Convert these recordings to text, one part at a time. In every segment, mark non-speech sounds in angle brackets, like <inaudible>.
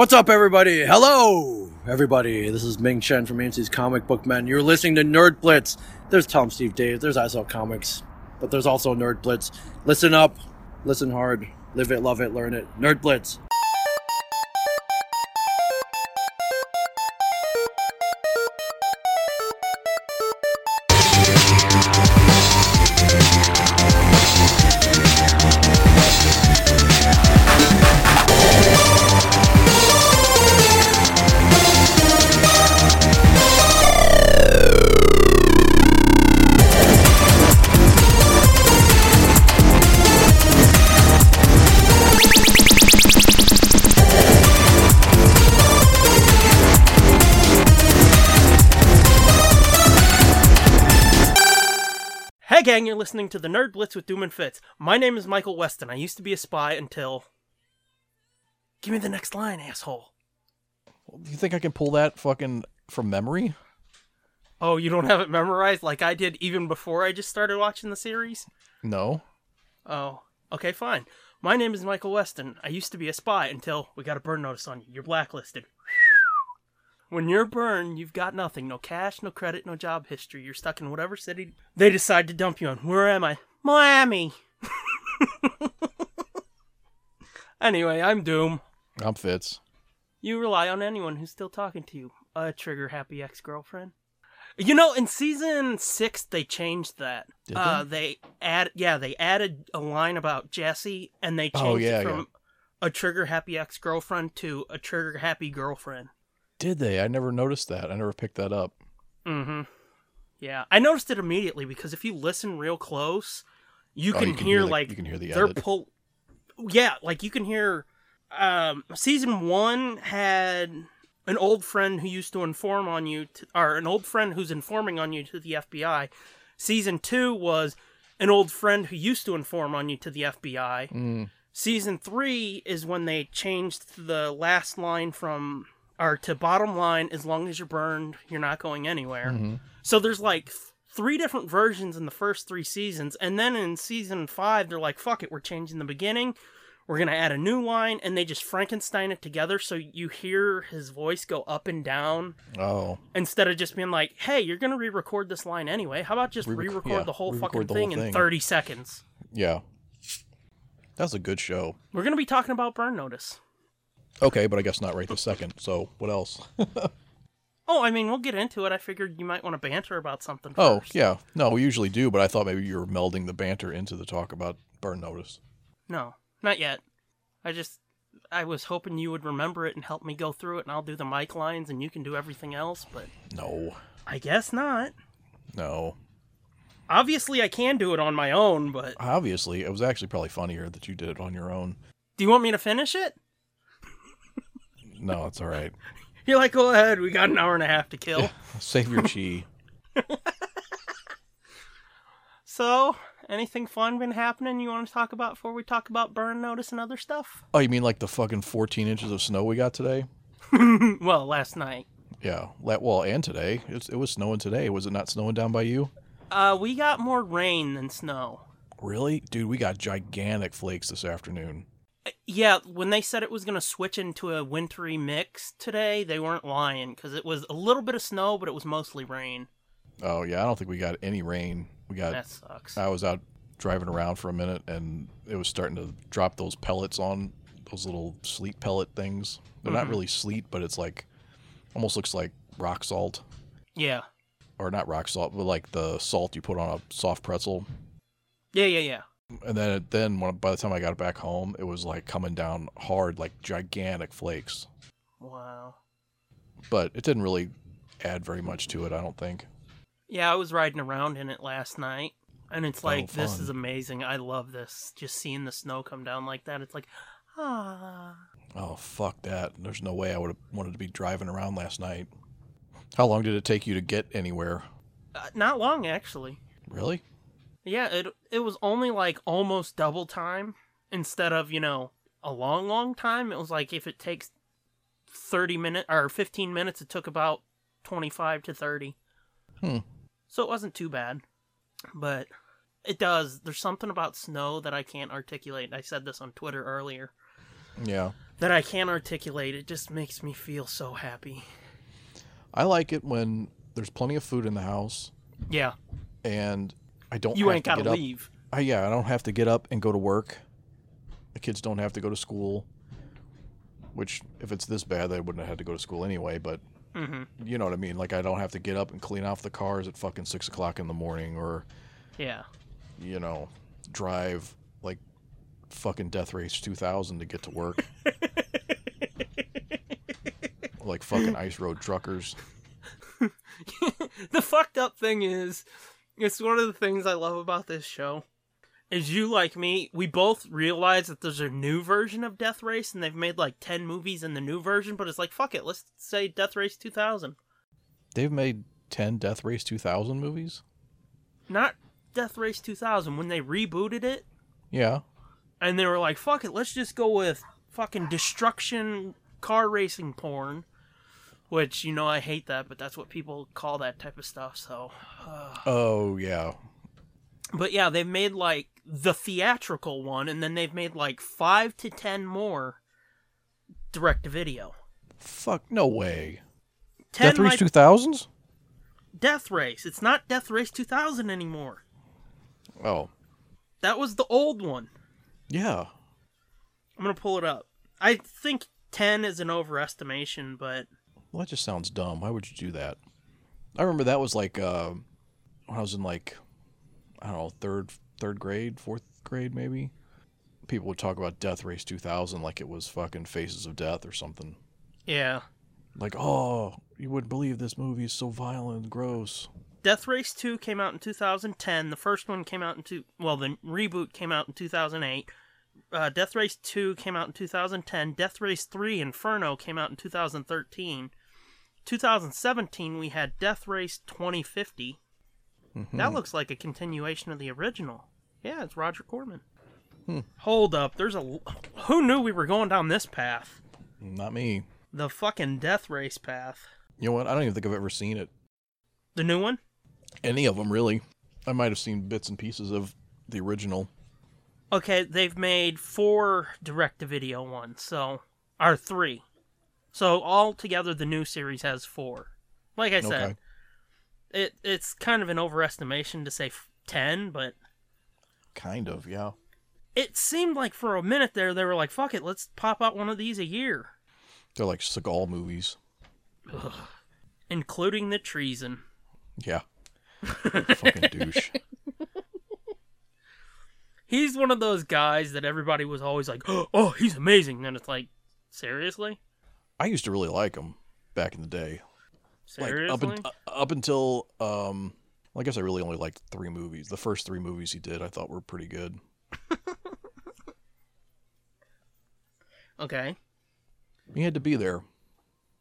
What's up, everybody? Hello, everybody. This is Ming Chen from AMC's Comic Book Men. You're listening to Nerd Blitz. There's Tell 'Em Steve-Dave. There's I Sell Comics, but there's also Nerd Blitz. Listen up, listen hard, live it, love it, learn it. Nerd Blitz. Listening to the Nerd Blitz with Doom and Fitz. My name is Michael Weston. I used to be a spy until. Give me the next line, asshole. You think I can pull that fucking from memory? Oh, you don't have it memorized like I did even before I just started watching the series? No. Oh, okay, fine. My name is Michael Weston. I used to be a spy until we got a burn notice on you. You're blacklisted. When you're burned, you've got nothing. No cash, no credit, no job history. You're stuck in whatever city they decide to dump you in. Where am I? Miami. <laughs> anyway, I'm Doom. I'm Fitz. You rely on anyone who's still talking to you. A trigger happy ex girlfriend. You know, in season six, they changed that. Did uh, they add, yeah, they added a line about Jesse, and they changed Oh, yeah, it from a trigger happy ex girlfriend to a trigger happy girlfriend. Did they? I never noticed that. I never picked that up. Mm-hmm. Yeah, I noticed it immediately because if you listen real close, you Oh, can, you can hear, hear the- like you can hear the they're edit. pull. Yeah, like you can hear. Um, season one had an old friend who used to inform on you, to, or an old friend who's informing on you to the FBI. Season two was an old friend who used to inform on you to the FBI. Mm. Season three is when they changed the last line from or to bottom line as long as you're burned, you're not going anywhere. Mm-hmm. So there's like three different versions in the first three seasons, and then in season five, they're like, "Fuck it, we're changing the beginning. We're gonna add a new line," and they just Frankenstein it together so you hear his voice go up and down Oh. instead of just being like, "Hey, you're gonna re-record this line anyway. How about just Re-reco- re-record yeah, the whole re-record fucking the whole thing, in 30 seconds?" Yeah. That's a good show. We're gonna be talking about Burn Notice. Okay, but I guess not right this second. So what else? <laughs> Oh, I mean, we'll get into it. I figured you might want to banter about something. Oh, first. yeah. No, we usually do, but I thought maybe you were melding the banter into the talk about Burn Notice. No, not yet. I just I was hoping you would remember it and help me go through it, and I'll do the mic lines, and you can do everything else. But No. I guess not. No. Obviously, I can do it on my own. But Obviously, it was actually probably funnier that you did it on your own. do you want me to finish it? No, it's all right. <laughs> You're like, go ahead. We got an hour and a half to kill. Save your chi. <laughs> So, anything fun been happening you want to talk about before we talk about burn notice and other stuff? Oh, you mean like the fucking 14 inches of snow we got today? <laughs> well, last night. Yeah. Well, and today. It was snowing today. Was it not snowing down by you? Uh, we got more rain than snow. Really? Dude, we got gigantic flakes this afternoon. Yeah, when they said it was going to switch into a wintry mix today, they weren't lying because it was a little bit of snow, but it was mostly rain. Oh, yeah. I don't think we got any rain. We got. That sucks. I was out driving around for a minute and it was starting to drop those pellets on those little sleet pellet things. They're not Mhm. really sleet, but it's like almost looks like rock salt. Yeah. Or not rock salt, but like the salt you put on a soft pretzel. Yeah, yeah, yeah. And then, it, then when, by the time I got back home, it was like coming down hard, like gigantic flakes. Wow. But it didn't really add very much to it, I don't think. Yeah, I was riding around in it last night, and it's like, this is amazing. I love this. Just seeing the snow come down like that. It's like, ah. Oh, fuck that. There's no way I would have wanted to be driving around last night. How long did it take you to get anywhere? Uh, not long, actually. Really? Yeah, it it was only like almost double time instead of, you know, a long, long time. It was like if it takes 30 minutes or 15 minutes, it took about 25 to 30. Hmm. So it wasn't too bad. But it does. There's something about snow that I can't articulate. I said this on Twitter earlier. Yeah. that I can't articulate. It just makes me feel so happy. I like it when there's plenty of food in the house Yeah, and I don't. you have ain't to gotta get up. leave. I, yeah, I don't have to get up and go to work. The kids don't have to go to school. Which, if it's this bad, they wouldn't have had to go to school anyway. But hmm you know what I mean. Like I don't have to get up and clean off the cars at fucking six o'clock in the morning, or Yeah. you know, drive like fucking Death Race 2000 to get to work. <laughs> like fucking ice road truckers. <laughs> the fucked up thing is, it's one of the things I love about this show. Is you like me, we both realize that there's a new version of Death Race, and they've made like ten movies in the new version. But it's like, fuck it, let's say Death Race 2000, They've made 10 Death Race 2000 movies. not Death Race 2000. When they rebooted it, Yeah. and they were like, fuck it, let's just go with fucking destruction car racing porn. Which you know I hate that, but that's what people call that type of stuff. So, uh. Oh yeah. But yeah, they've made like the theatrical one, and then they've made like five to ten more direct to video. Fuck no way. Death Race 2000s? Death Race. It's not Death Race 2000 anymore. Oh. That was the old one. Yeah. I'm gonna pull it up. I think ten is an overestimation, but Well, that just sounds dumb. Why would you do that? I remember that was like uh, when I was in like I don't know third third grade, fourth grade maybe. People would talk about Death Race 2000 like it was fucking Faces of Death or something. yeah. Like, oh, you wouldn't believe this movie is so violent and gross. Death Race 2 came out in 2010. The first one came out in two. Well, the reboot came out in 2008. Uh, Death Race 2 came out in 2010. Death Race 3 Inferno came out in 2013. 2017 we had Death Race 2050. Mm-hmm. That looks like a continuation of the original. Yeah, it's Roger Corman. Hmm. Hold up, there's a. Who knew we were going down this path? Not me. The fucking Death Race path. You know what? I don't even think I've ever seen it. The new one? Any of them, really. I might have seen bits and pieces of the original. Okay, they've made four direct-to-video ones, so or three. So altogether, the new series has four. Like I said, Okay. it it's kind of an overestimation to say f- ten, but Kind of, yeah. it seemed like for a minute there they were like, "Fuck it, let's pop out one of these a year," They're like Seagal movies. including the treason. Yeah. <laughs> fucking douche. He's one of those guys that everybody was always like, <gasps> "Oh, he's amazing," and it's like, seriously, I used to really like him back in the day. seriously. Like up, un- uh, up until um well, I guess I really only liked three movies. The first three movies he did I thought were pretty good. <laughs> okay. He had to be there.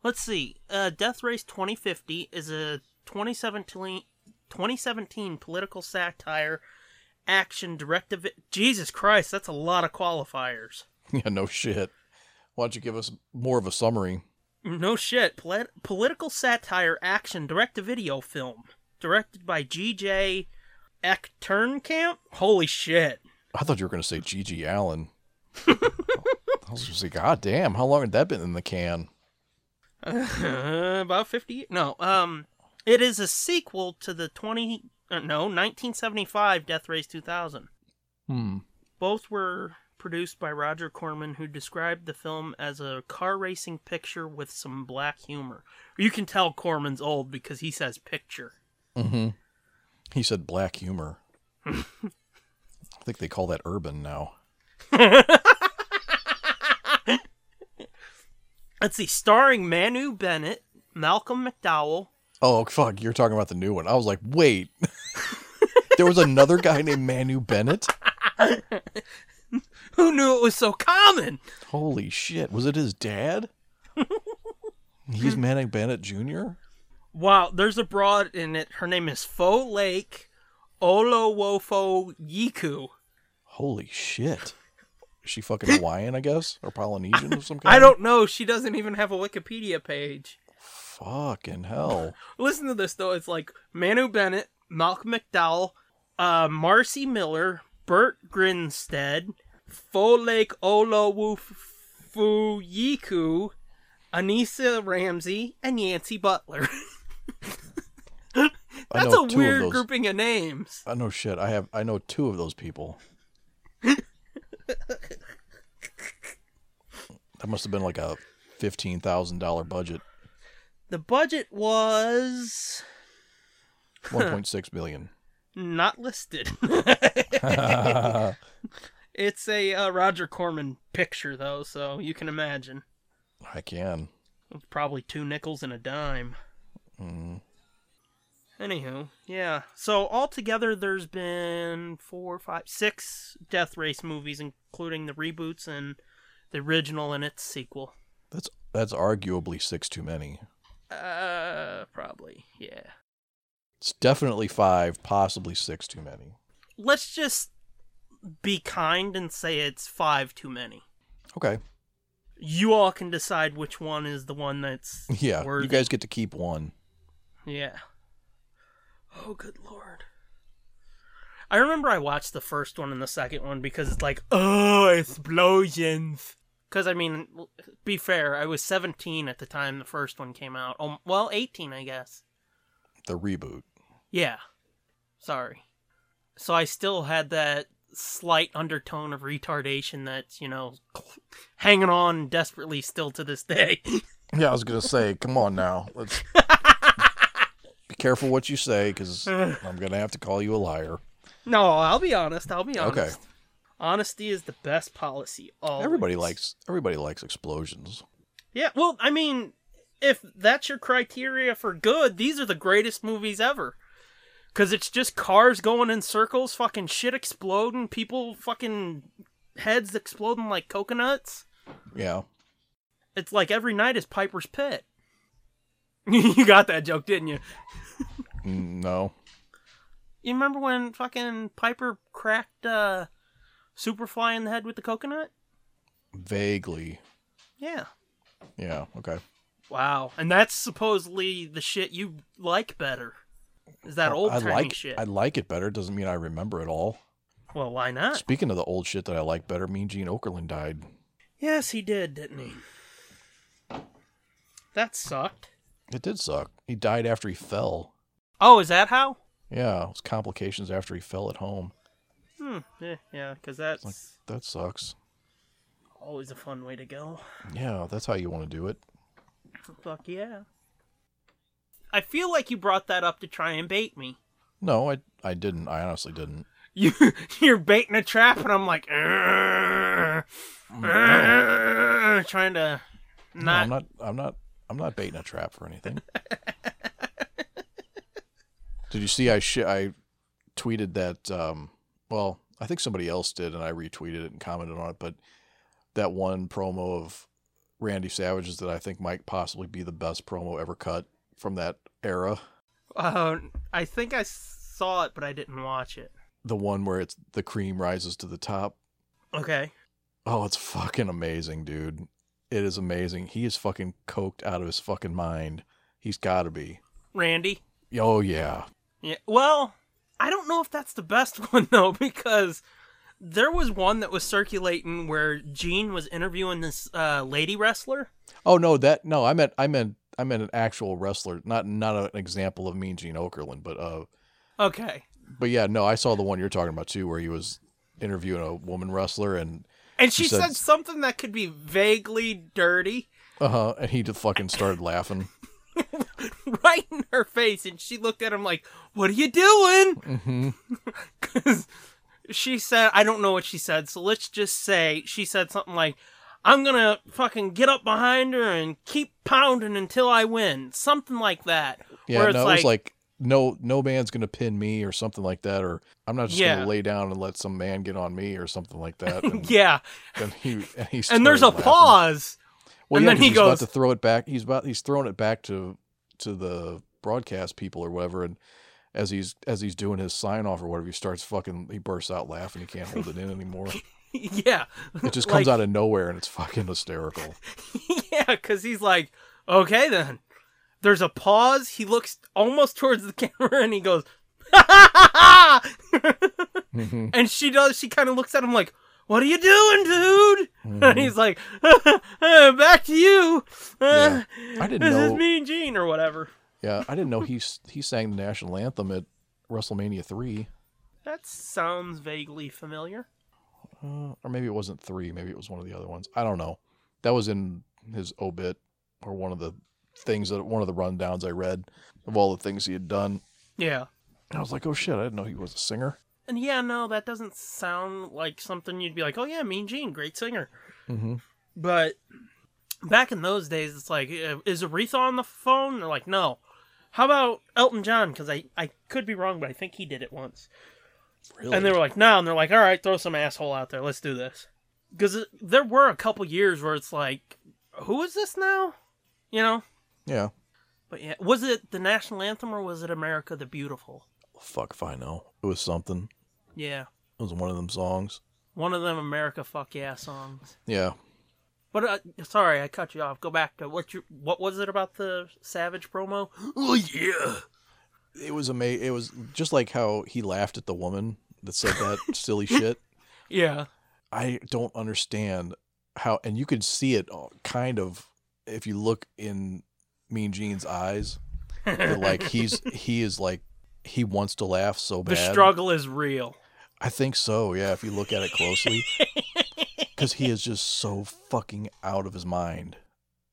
Let's see. Uh, Death Race 2050 is a 2017, 2017 political satire action directive. Jesus Christ, that's a lot of qualifiers. <laughs> yeah, no shit. Why don't you give us more of a summary? No shit. Polit- political satire action direct to video film. Directed by G.J. Echternkamp? Holy shit. I thought you were going to say G.G. Allen. <laughs> I was just like, God damn, how long had that been in the can? Uh, <laughs> about 50 no um it is a sequel to the 20 uh, no 1975 death race 2000 Hmm. both were produced by roger corman who described the film as a car racing picture with some black humor you can tell corman's old because he says picture Mm-hmm. He said black humor. I think they call that urban now. <laughs> let's see starring manu bennett malcolm mcdowell Oh fuck, you're talking about the new one. I was like, wait. <laughs> there was another guy named Manu Bennett? <laughs> who knew it was so common Holy shit. Was it his dad? <laughs> He's Manu Bennett Jr.? Wow, there's a broad in it. Her name is Fo Lake Olowofo Yiku. Holy shit. Is she fucking <laughs> Hawaiian, I guess? Or Polynesian of some kind? I don't know. She doesn't even have a Wikipedia page. Fucking hell. <laughs> Listen to this though. It's like Manu Bennett, Malcolm McDowell, uh, Marci Miller, Burt Grinstead, Fo Lake Olowof Fu Yiku, Anessa Ramsey, and Yancey Butler. <laughs> That's a weird those. grouping of names. I know shit. I have. I know two of those people. that must have been like a fifteen thousand dollar budget. The budget was One point <laughs> six million. not listed. <laughs> it's a uh, Roger Corman picture, though, so you can imagine. I can. It's probably two nickels and a dime. Mm. Anywho, yeah. So altogether, there's been four, five, six Death Race movies, including the reboots and the original and its sequel. That's that's arguably six too many. Uh, probably, yeah. It's definitely five, possibly six too many. Let's just be kind and say it's five too many. Okay. You all can decide which one is the one that's <laughs> Yeah. worthy. You guys get to keep one. Yeah. Oh, good lord. I remember I watched the first one and the second one because it's like, oh, explosions. Because, I mean, be fair, I was 17 at the time the first one came out. Oh, well, 18, I guess. The reboot. Yeah. Sorry. So I still had that slight undertone of retardation that's, you know, hanging on desperately still to this day. <laughs> Yeah, I was gonna say, come on now, let's <laughs> be careful what you say, because I'm gonna have to call you a liar. no, I'll be honest. I'll be honest. Okay. Honesty is the best policy. Always. Everybody likes everybody likes explosions. Yeah, well, I mean, if that's your criteria for good, these are the greatest movies ever. Cause it's just cars going in circles, fucking shit exploding, people fucking heads exploding like coconuts. Yeah. It's like every night is Piper's Pit. <laughs> you got that joke, didn't you? Mm, No. You remember when fucking Piper cracked uh Superfly in the head with the coconut? Vaguely. Yeah. Yeah. Okay. Wow. And that's supposedly the shit you like better. Is that old I like shit? I like it better. Doesn't mean I remember it all. Well, why not? Speaking of the old shit that I like better, Mean Gene Okerlund died. Yes, he did, didn't he? That sucked. It did suck. He died after he fell. Oh, is that how? Yeah, it was complications after he fell at home. Hmm. Yeah, yeah, because that's Like that sucks. always a fun way to go. Yeah, that's how you want to do it. Fuck yeah. I feel like you brought that up to try and bait me. No, I I didn't. I honestly didn't. <laughs> You you're baiting a trap, and I'm like, "Arr, arr," trying to No, not. I'm not. I'm not. I'm not baiting a trap for anything. <laughs> did you see? I sh- I tweeted that. Um, well, I think somebody else did, and I retweeted it and commented on it. But that one promo of Randy Savage's that I think might possibly be the best promo ever cut from that era. Uh, I think I saw it, but I didn't watch it. The one where it's the cream rises to the top. Okay. Oh, it's fucking amazing, dude. It is amazing. He is fucking coked out of his fucking mind. He's got to be. Randy. Oh yeah. Yeah. Well, I don't know if that's the best <laughs> one though, because there was one that was circulating where Gene was interviewing this uh, lady wrestler. Oh no, that no. I meant I meant I meant an actual wrestler, not not an example of Mean Gene Okerlund, but uh, Okay. but yeah, no, I saw the one you're talking about too, where he was interviewing a woman wrestler, and And she He said- said something that could be vaguely dirty uh huh, and he just fucking started laughing. <laughs> right in her face, and she looked at him like, "What are you doing?" <laughs> Because she said, I don't know what she said, so let's just say she said something like, I'm gonna fucking get up behind her and keep pounding until I win. Something like that. Yeah, where no, it's it like, was like no no man's gonna pin me or something like that, or I'm not just Yeah. gonna lay down and let some man get on me or something like that. <laughs> And yeah. then he and, he <laughs> And there's a laughing. pause. Well, And yeah, then he he's about to throw it back. He's about he's throwing it back to to the broadcast people or whatever, and as he's as he's doing his sign off or whatever, he starts fucking he bursts out laughing. He can't hold it in anymore. <laughs> <laughs> yeah. It just Like- comes out of nowhere and it's fucking hysterical. <laughs> yeah, because he's like, okay then. There's a pause. He looks almost towards the <laughs> camera and he goes, Mhm. and she does. She kind of looks at him like, what are you doing, dude? Mm-hmm. And he's like, "Uh, back to you. Uh, I didn't know this is Mean Gene or whatever. Yeah, I didn't know he he sang the national anthem at WrestleMania three, That sounds vaguely familiar. Uh, or maybe it wasn't three. Maybe it was one of the other ones. I don't know. That was in his obit or one of the things that one of the rundowns I read of all the things he had done. Yeah. I was like, oh shit, I didn't know he was a singer. And yeah, no, that doesn't sound like something you'd be like, oh yeah, Mean Gene, great singer. Mm-hmm. But back in those days, it's like, uh, is Aretha on the phone? They're like, no. How about Elton John? Because I, I could be wrong, but I think he did it once. Really? And they were like, no. And they're like, all right, throw some asshole out there. Let's do this. Because there were a couple years where it's like, who is this now? You know? yeah. But yeah, was it the national anthem or was it America the Beautiful? Fuck if I know. It was something. Yeah. It was one of them songs. One of them America fuck yeah songs. Yeah. But uh, sorry, I cut you off. Go back to what you what was it about the Savage promo? Oh yeah. It was amazing. It was just like how he laughed at the woman that said that <laughs> silly shit. Yeah. I don't understand how, and you could see it uh, kind of if you look in Mean Gene's eyes. like he's <laughs> he is like he wants to laugh so bad. The struggle is real. I think so. Yeah, if you look at it closely, <laughs> because he is just so fucking out of his mind.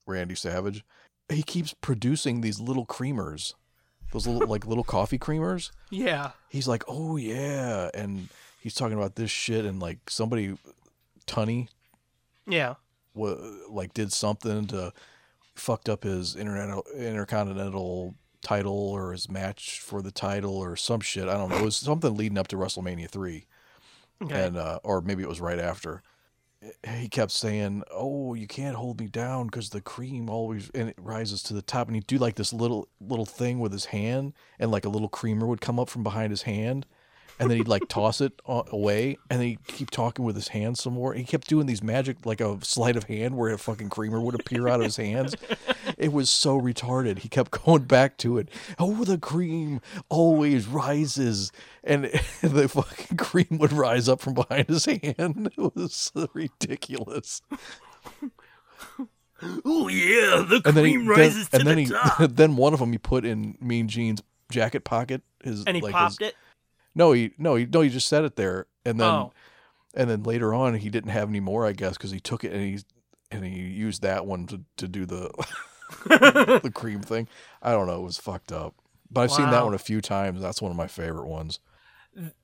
Randy Savage. He keeps producing these little creamers, those little like little coffee creamers. Yeah. He's like, oh yeah, and he's talking about this shit, and like somebody, Tunny, Yeah. wa like did something to fucked up his internet intercontinental title or his match for the title or some shit. I don't know. It was something leading up to WrestleMania three, Okay. and uh, or maybe it was right after. He kept saying, "Oh, you can't hold me down because the cream always and it rises to the top." And he'd do like this little little thing with his hand, and like a little creamer would come up from behind his hand, and then he'd like toss it away, and then he'd keep talking with his hands some more. He kept doing these magic, like a sleight of hand, where a fucking creamer would appear out of his hands. It was so retarded. He kept going back to it. Oh, the cream always rises, and <laughs> the fucking cream would rise up from behind his hand. <laughs> It was so ridiculous. oh yeah, the And then he, cream then, rises to and then the he, top. <laughs> then one of them he put in Mean Gene's jacket pocket. His and he like popped his, it. No, he no he no he just set it there, and then Oh. and then later on he didn't have any more, I guess, because he took it and he and he used that one to to do the <laughs> the cream thing. I don't know, it was fucked up. But I've seen that one a few times. That's one of my favorite ones.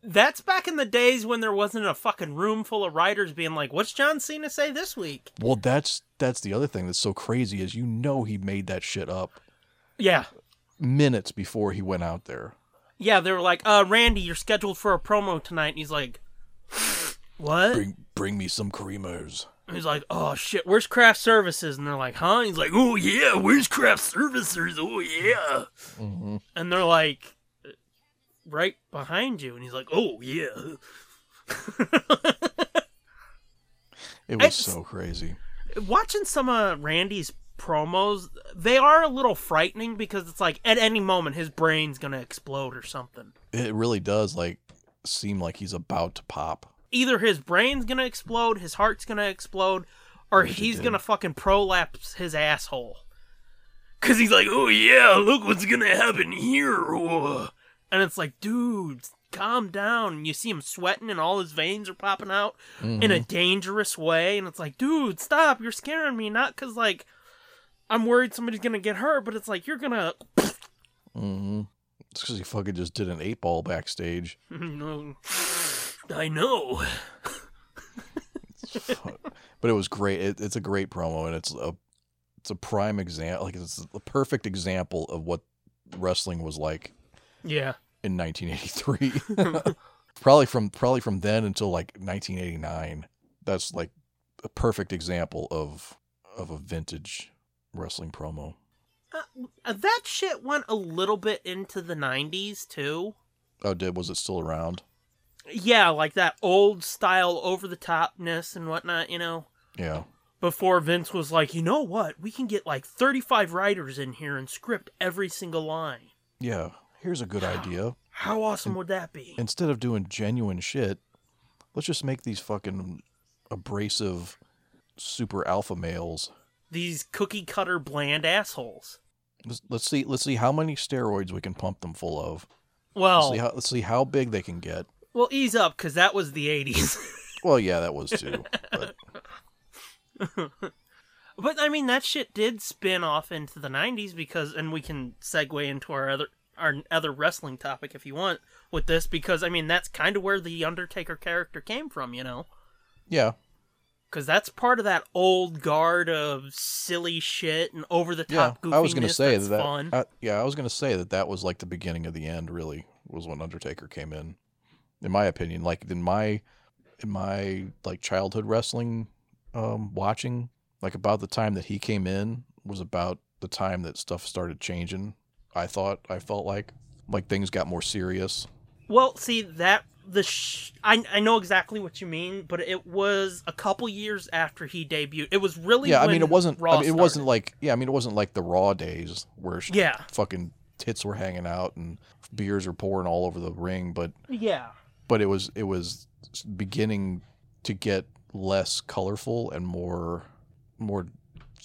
That's back in the days when there wasn't a fucking room full of writers being like, "What's John Cena say this week?" Well, that's that's the other thing that's so crazy is you know he made that shit up Yeah. minutes before he went out there. Yeah, they were like, "Uh, Randy, you're scheduled for a promo tonight," and he's like, "What?" Bring bring me some creamers. And he's like, "Oh shit, where's craft services?" And they're like, "Huh?" And he's like, "Oh yeah, where's craft services? Oh yeah." hmm And they're like, "Right behind you." And he's like, "Oh yeah." <laughs> It was It's- so crazy. Watching some of Randy's promos, they are a little frightening because it's like at any moment his brain's gonna explode or something. It really does like seem like he's about to pop. Either his brain's gonna explode, his heart's gonna explode, or he's gonna fucking prolapse his asshole. Cause he's like, oh yeah, look what's gonna happen here. oh." And it's like, dude, calm down. And you see him sweating and all his veins are popping out in a mm-hmm. dangerous way. And it's like, dude, stop. You're scaring me. Not cause like I'm worried somebody's gonna get hurt, but it's like you're gonna Mm-hmm. It's because he fucking just did an eight ball backstage. <laughs> No. I know. but it was great. It, it's a great promo, and it's a it's a prime example. Like it's the perfect example of what wrestling was like Yeah. in 1983. <laughs> probably from probably from then until like 1989. That's like a perfect example of of a vintage wrestling promo. Uh, that shit went a little bit into the 90s too. Oh, did was it still around? Yeah, like that old style over the topness and whatnot, you know. Yeah. Before Vince was like, you know what? We can get like 35 writers in here and script every single line. Yeah. Here's a good idea. How awesome would that be? Instead of doing genuine shit, let's just make these fucking abrasive super alpha males. These cookie cutter bland assholes. Let's, let's see. Let's see how many steroids we can pump them full of. Let's Well, see how, let's see how big they can get. well, ease up because that was the '80s. <laughs> Well, yeah, that was too. But <laughs> But I mean, that shit did spin off into the '90s because, and we can segue into our other our other wrestling topic if you want with this because I mean that's kind of where the Undertaker character came from, you know, yeah, because that's part of that old guard of silly shit and over the yeah. top goofiness I was gonna say that. fun. I- yeah, I was gonna say that that was like the beginning of the end. Really, was when Undertaker came in. In my opinion, like in my in my like childhood wrestling um, watching, like about the time that he came in was about the time that stuff started changing. I thought I felt like like things got more serious. Well, see that the sh- I I know exactly what you mean, but it was a couple years after he debuted. It was really yeah, I mean it wasn't. Raw I mean, it wasn't like yeah, I mean it wasn't like the Raw days where sh- yeah fucking tits were hanging out and beers were pouring all over the ring, but yeah but it was it was beginning to get less colorful and more more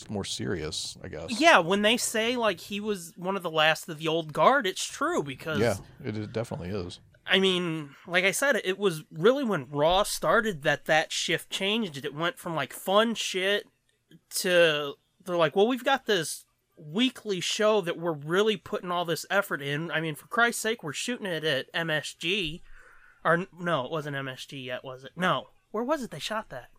more serious, I guess. yeah. When they say like he was one of the last of the old guard, it's true because Yeah, it, it definitely is. I mean, like I said, it was really when Raw started that that shift changed. It went from like fun shit to they're like, well, we've got this weekly show that we're really putting all this effort in. I mean, for Christ's sake, we're shooting it at MSG. Or no, it wasn't MSG yet, was it? No. Where was it they shot that?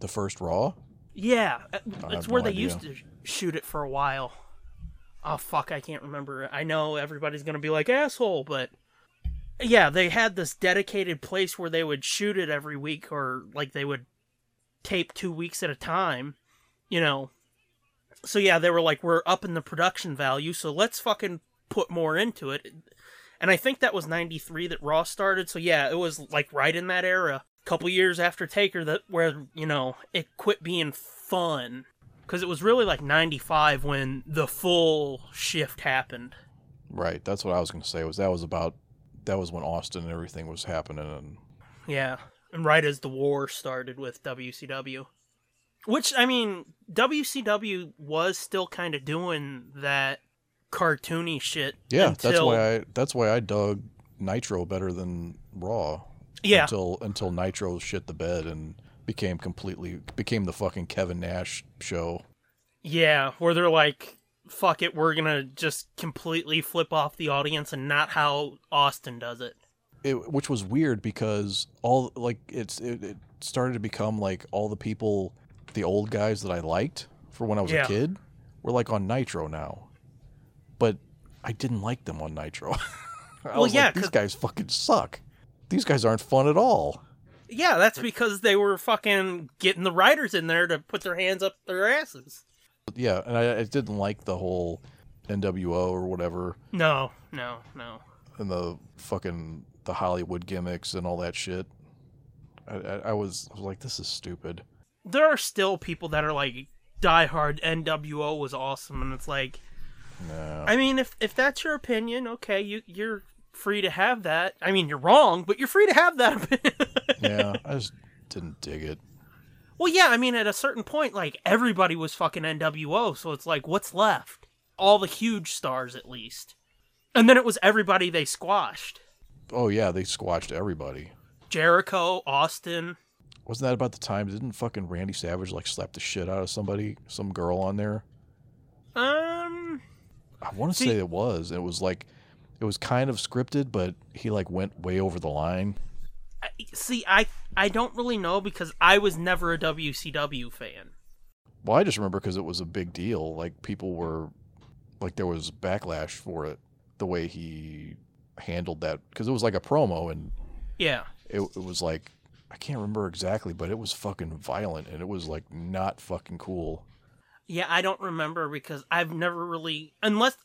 The first Raw. Yeah, uh, it's where no they idea. used to shoot it for a while. Oh fuck, I can't remember. I know everybody's gonna be like asshole, but yeah, they had this dedicated place where they would shoot it every week, or like they would tape two weeks at a time. You know. So yeah, they were like, we're upping the production value, so let's fucking put more into it. And I think that was '93 that Raw started. So yeah, it was like right in that era a couple years after Taker that where you know it quit being fun because it was really like 95 when the full shift happened. Right. That's what I was going to say. Was that was about that was when Austin and everything was happening and Yeah, and right as the war started with WCW. Which I mean, WCW was still kind of doing that cartoony shit. yeah, until, that's why I that's why I dug Nitro better than Raw. Yeah, Until until Nitro shit the bed and became completely became the fucking Kevin Nash show. yeah, where they're like, "Fuck it, we're gonna just completely flip off the audience and not how Austin does it." it, which was weird because all like it's it, it started to become like all the people the old guys that i liked for when i was Yeah. a kid were like on nitro now but i didn't like them on nitro <laughs> I Well, was yeah, like, these guys fucking suck these guys aren't fun at all Yeah, that's because they were fucking getting the writers in there to put their hands up their asses. Yeah and I, I didn't like the whole nwo or whatever No, no, no. and the fucking the hollywood gimmicks and all that shit i, I, I was i was like this is stupid There are still people that are like diehard NWO was awesome, and it's like, no I mean, if if that's your opinion, okay, you you're free to have that. I mean, you're wrong, but you're free to have that opinion. <laughs> yeah i just didn't dig it well, yeah, I mean, at a certain point, like everybody was fucking NWO, so it's like, what's left? All the huge stars, at least. And then it was everybody they squashed. Oh yeah, they squashed everybody. Jericho, Austin. Wasn't that about the time? Didn't fucking Randy Savage like slap the shit out of somebody, some girl on there? Um, I want to say it was. It was like, it was kind of scripted, but he like went way over the line. See, I I don't really know because I was never a WCW fan. Well, I just remember because it was a big deal. Like people were, like there was backlash for it, the way he handled that because it was like a promo and Yeah, it, it was like I can't remember exactly, but it was fucking violent and it was like not fucking cool. yeah, I don't remember because I've never really, unless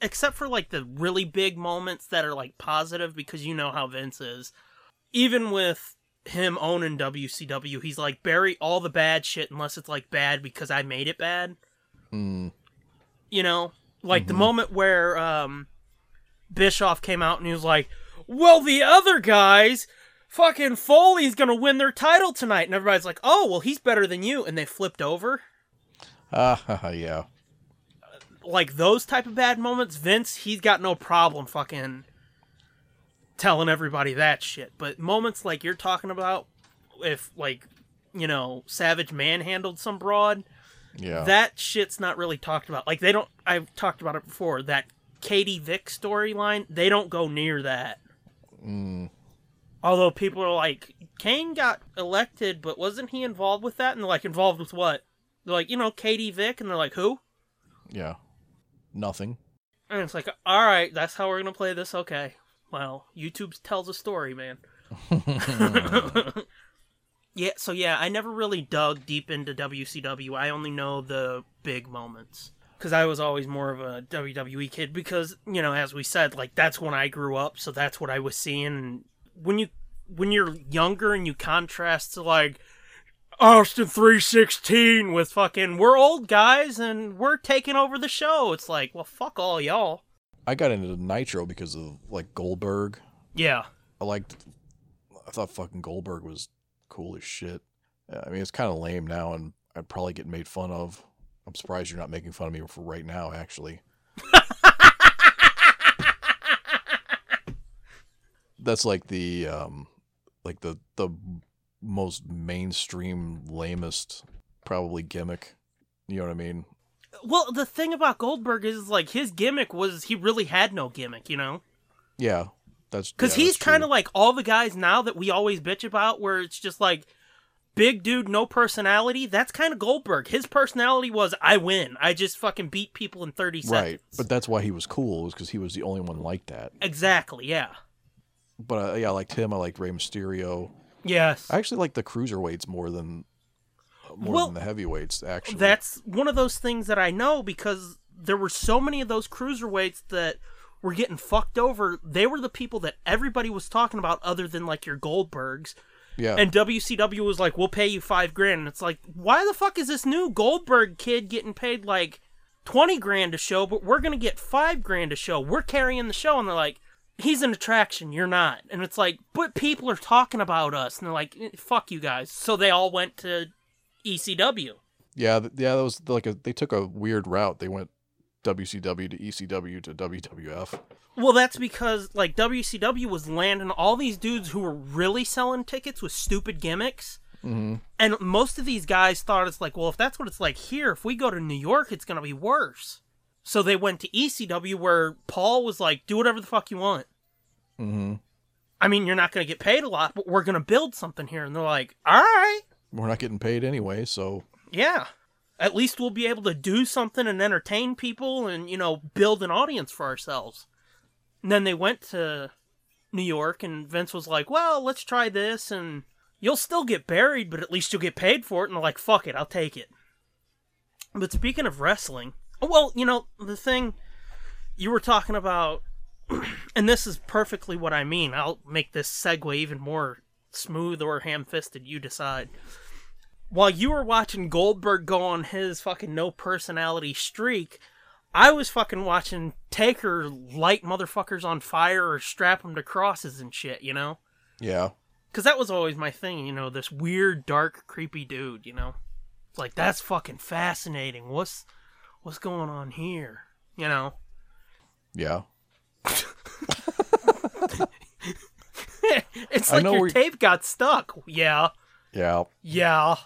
except for like the really big moments that are like positive because you know how Vince is. Even with him owning WCW, he's like bury all the bad shit unless it's like bad because I made it bad. Mm, You know, like the Mhm. moment where um Bischoff came out and he was like, "Well, the other guys fucking Foley's gonna win their title tonight, and everybody's like, oh, well, he's better than you, and they flipped over. Ah, <laughs> yeah. Like those type of bad moments, Vince, he's got no problem fucking telling everybody that shit. But moments like you're talking about, if like, you know, Savage manhandled some broad, Yeah. that shit's not really talked about. Like they don't. I've talked about it before. That Katie Vick storyline, they don't go near that. Mm. Although people are like, Kane got elected, but wasn't he involved with that? And they're like, involved with what? They're like, you know, Katie Vick, and they're like, who? yeah. Nothing. And it's like, all right, that's how we're gonna play this. Okay, well, YouTube tells a story, man. <laughs> <laughs> yeah, so yeah, I never really dug deep into WCW. I only know the big moments because I was always more of a WWE kid. Because you know, as we said, like that's when I grew up, so that's what I was seeing. And when you when you're younger and you contrast to like Austin 316 with fucking we're old guys and we're taking over the show. It's like, well, fuck all y'all. I got into Nitro because of like Goldberg. Yeah. I liked. I thought fucking Goldberg was cool as shit. Yeah, I mean, it's kind of lame now, and I'd probably get made fun of. I'm surprised you're not making fun of me for right now, actually. <laughs> That's like the um, like the the most mainstream, lamest, probably gimmick. You know what I mean? Well, the thing about Goldberg is like his gimmick was he really had no gimmick, you know? Yeah, that's Because yeah, he's kind of like all the guys now that we always bitch about, where it's just like big dude, no personality. That's kind of Goldberg. His personality was I win. I just fucking beat people in 30 seconds. right, but that's why he was cool, was because he was the only one like that. Exactly, yeah. But uh, yeah, I liked him. I liked Rey Mysterio. Yes. I actually like the cruiserweights more than more Well, than the heavyweights. Actually, That's one of those things that I know because there were so many of those cruiserweights that were getting fucked over. They were the people that everybody was talking about, other than like your Goldbergs. yeah, And WCW was like, "We'll pay you five grand." And it's like, why the fuck is this new Goldberg kid getting paid like twenty grand a show, but we're gonna get five grand a show? We're carrying the show, and they're like, "He's an attraction, you're not." And it's like, but people are talking about us, and they're like, "Eh, "Fuck you guys." So they all went to ECW. yeah, th- yeah. That was like a they took a weird route. They went WCW to ECW to WWF. Well, that's because like WCW was landing all these dudes who were really selling tickets with stupid gimmicks. Mm-hmm. And most of these guys thought it's like, well, if that's what it's like here, if we go to New York, it's going to be worse. So they went to ECW where Paul was like, do whatever the fuck you want. Mm-hmm. I mean, you're not going to get paid a lot, but we're going to build something here. And they're like, all right, We're not getting paid anyway, so yeah. At least we'll be able to do something and entertain people and, you know, build an audience for ourselves. And then they went to New York and Vince was like, well, let's try this and you'll still get buried, but at least you'll get paid for it. And they're like, fuck it, I'll take it. But speaking of wrestling, well, you know, the thing you were talking about, <clears throat> and this is perfectly what I mean. I'll make this segue even more smooth or ham fisted. You decide while you were watching Goldberg go on his fucking no personality streak, I was fucking watching Taker light motherfuckers on fire or strap them to crosses and shit, you know? yeah, Because that was always my thing, you know, this weird, dark, creepy dude, you know? It's like, that's fucking fascinating. What's, what's going on here? You know? yeah. <laughs> it's like your tape got stuck. Yeah, Yeah. yeah,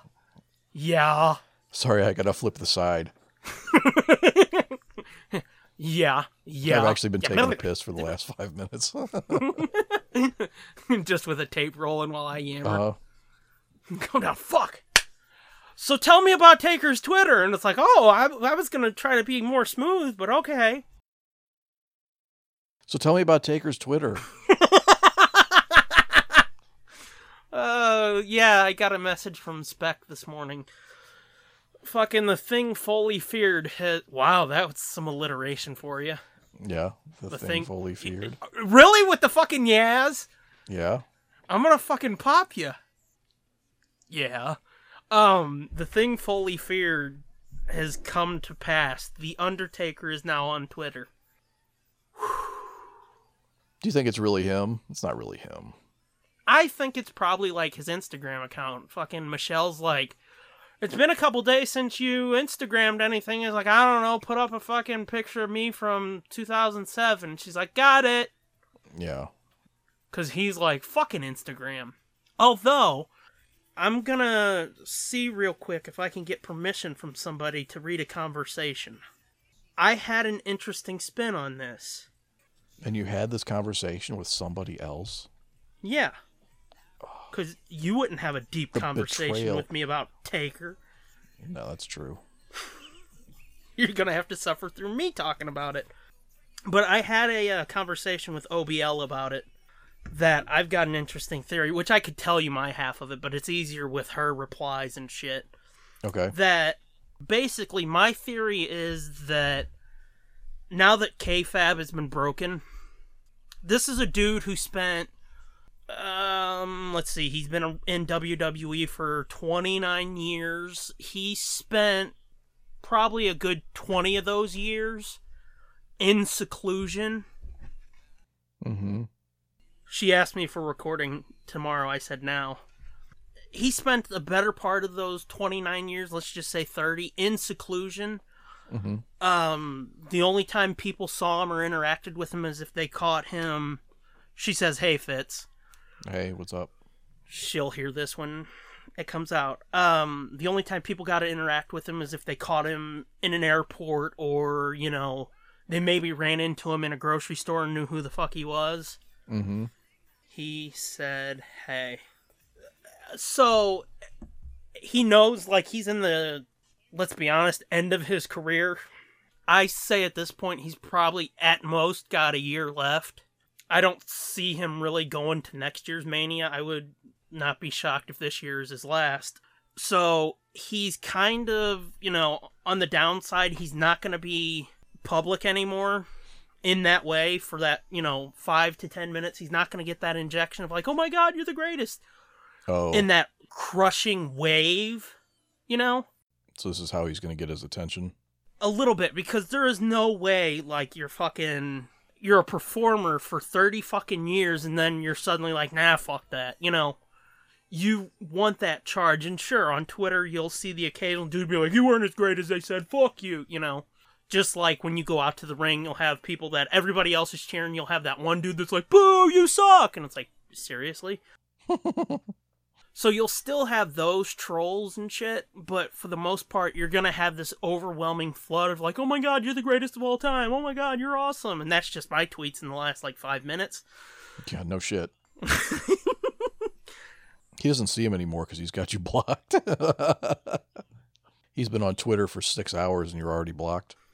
yeah, Sorry, I gotta flip the side. <laughs> yeah, yeah. I've actually been yeah. taking a piss for the last five minutes. <laughs> just with a tape rolling while I yammer. <laughs> uh, Go down, fuck. So tell me about Taker's Twitter, and it's like, oh, I, I was gonna try to be more smooth, but okay. so tell me about Taker's Twitter. Uh, yeah, I got a message from Spec this morning. Fucking the thing fully feared. Hit. Wow, that was some alliteration for you. Yeah, the, The thing, thing- fully feared. Really, with the fucking yaz? Yeah, I'm gonna fucking pop you. Yeah. Um, the thing fully feared has come to pass. The Undertaker is now on Twitter. do you think it's really him? It's not really him. I think it's probably like his Instagram account. Fucking Michelle's like, it's been a couple days since you Instagrammed anything. Is like, I don't know, put up a fucking picture of me from 2007. She's like, got it. Yeah. Because he's like, fucking Instagram. Although, I'm gonna see real quick if I can get permission from somebody to read a conversation. I had an interesting spin on this. And you had this conversation with somebody else? Yeah. Because you wouldn't have a deep The conversation betrayal. with me about Taker. No, that's true. <laughs> You're going to have to suffer through me talking about it. But I had a uh, conversation with OBL about it that I've got an interesting theory, which I could tell you my half of it, but it's easier with her replies and shit. Okay. that basically my theory is that now that kayfabe has been broken, this is a dude who spent um let's see, he's been in WWE for 29 years. He spent probably a good 20 of those years in seclusion. Mm-hmm. She asked me for recording tomorrow. I said now. He spent the better part of those 29 years, let's just say 30, in seclusion. Mm-hmm. Um, the only time people saw him or interacted with him is if they caught him. She says, "Hey, Fitz." Hey, what's up? She'll hear this when it comes out. Um, the only time people got to interact with him is if they caught him in an airport or you know they maybe ran into him in a grocery store and knew who the fuck he was. Mm-hmm. he said, "Hey." So he knows like he's in the let's be honest, end of his career. I say at this point he's probably at most got a year left. I don't see him really going to next year's Mania. I would not be shocked if this year is his last. So he's kind of, you know, on the downside, he's not going to be public anymore in that way for that, you know, five to ten minutes. He's not going to get that injection of like, oh my god, you're the greatest Oh, in that crushing wave, you know? so this is how he's going to get his attention. A little bit, because there is no way, like, you're fucking. You're a performer for 30 fucking years and then you're suddenly like, nah, fuck that, you know? You want that charge, and sure, on Twitter you'll see the occasional dude be like, you weren't as great as they said, fuck you, you know? Just like when you go out to the ring, you'll have people that everybody else is cheering, you'll have that one dude that's like, boo, you suck! And it's like, seriously? <laughs> So you'll still have those trolls and shit, but for the most part, you're gonna have this overwhelming flood of like, oh my god, you're the greatest of all time. Oh my god, you're awesome. And that's just my tweets in the last like five minutes. Yeah, no shit. <laughs> he doesn't see him anymore because he's got you <laughs> blocked. he's been on Twitter for six hours and you're already blocked. <laughs>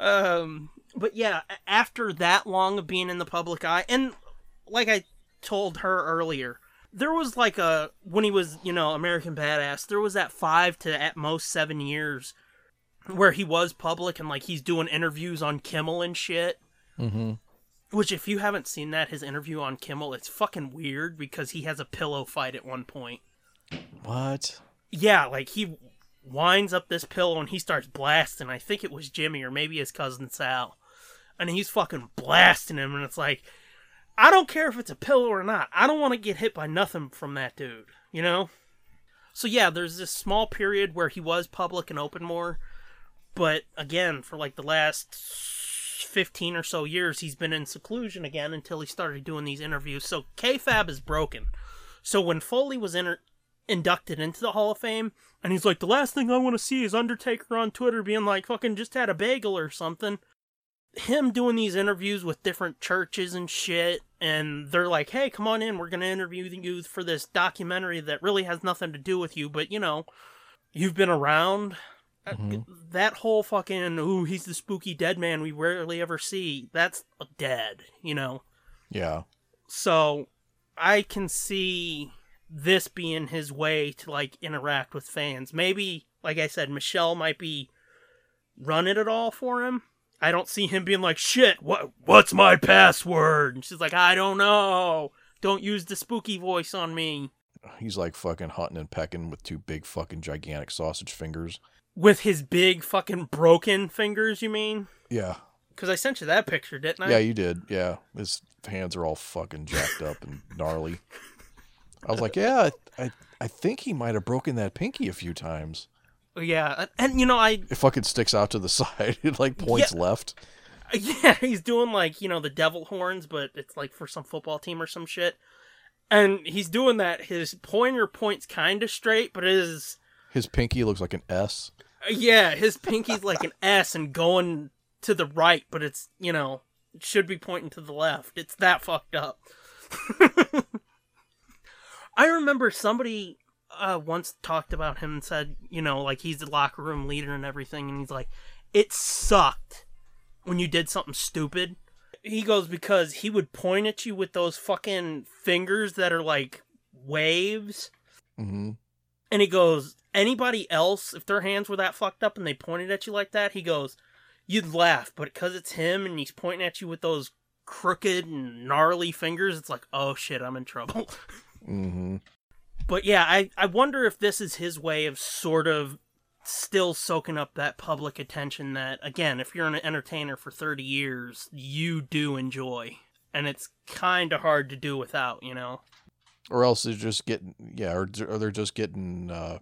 Um, but yeah, after that long of being in the public eye, and like I told her earlier, there was like a when he was you know American Badass, there was that five to at most seven years where he was public and like he's doing interviews on Kimmel and shit. Mm-hmm. Which, if you haven't seen that, his interview on Kimmel, it's fucking weird because he has a pillow fight at one point. What? Yeah, like he winds up this pillow and he starts blasting. I think it was Jimmy or maybe his cousin Sal. And he's fucking blasting him, and it's like, I don't care if it's a pillow or not. I don't want to get hit by nothing from that dude, you know? So yeah, there's this small period where he was public and open more, but again, for like the last 15 or so years, he's been in seclusion again until he started doing these interviews. So kayfabe is broken. So when Foley was inter- inducted into the Hall of Fame, and he's like, the last thing I want to see is Undertaker on Twitter being like, fucking just had a bagel or something. Him doing these interviews with different churches and shit, and they're like, hey, come on in, we're going to interview you for this documentary that really has nothing to do with you, but you know, you've been around. Uh, Mhm. That whole fucking, ooh, he's the spooky dead man we rarely ever see, that's dead, you know? Yeah. So I can see this being his way to like interact with fans. Maybe, like I said, Michelle might be running it all for him. I don't see him being like, "Shit, what? What's my password?" And she's like, "I don't know. Don't use the spooky voice on me." He's like fucking hunting and pecking with two big fucking gigantic sausage fingers. With his big fucking broken fingers, you mean? Yeah. Because I sent you that picture, didn't I? Yeah, you did. Yeah, his hands are all fucking jacked up and <laughs> gnarly. I was like, yeah, I, I think he might have broken that pinky a few times. Yeah, and, you know, I It fucking sticks out to the <laughs> side. It like points Yeah. left. <laughs> yeah, he's doing like you know the devil horns, but it's like for some football team or some shit. And he's doing that. His pointer points kind of straight, but his His pinky looks like an S. Uh, yeah, his pinky's like an <laughs> S and going to the right, but it's you know it should be pointing to the left. It's that fucked up. I remember somebody uh, once talked about him and said, you know, like he's the locker room leader and everything, and he's like, it sucked when you did something stupid. He goes because he would point at you with those fucking fingers that are like waves, hmm and he goes, anybody else, if their hands were that fucked up and they pointed at you like that, he goes, you'd laugh, but because it's him and he's pointing at you with those crooked and gnarly fingers, it's like, oh shit, I'm in trouble. <laughs> hmm But yeah, I, I wonder if this is his way of sort of still soaking up that public attention that, again, if you're an entertainer for 30 years, you do enjoy. And it's kind of hard to do without, you know? Or else they're just getting yeah, or, or they're just getting uh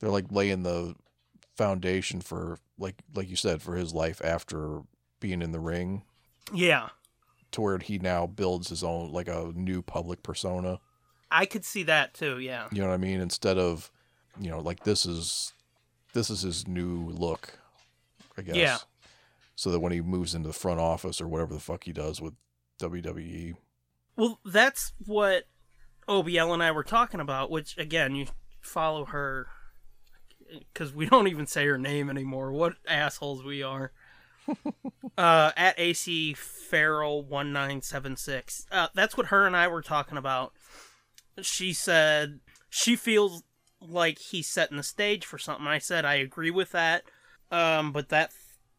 they're like laying the foundation for like like you said for his life after being in the ring Yeah. to where he now builds his own like a new public persona. I could see that too, yeah. You know what I mean? Instead of you know like this is this is his new look, I guess. Yeah. So that when he moves into the front office or whatever the fuck he does with WWE, Well, that's what OBL and I were talking about, which, again, you follow her because we don't even say her name anymore. What assholes we are. <laughs> uh, at AC Farrell one nine seven six. Uh, that's what her and I were talking about. She said she feels like he's setting the stage for something. I said I agree with that. Um, but that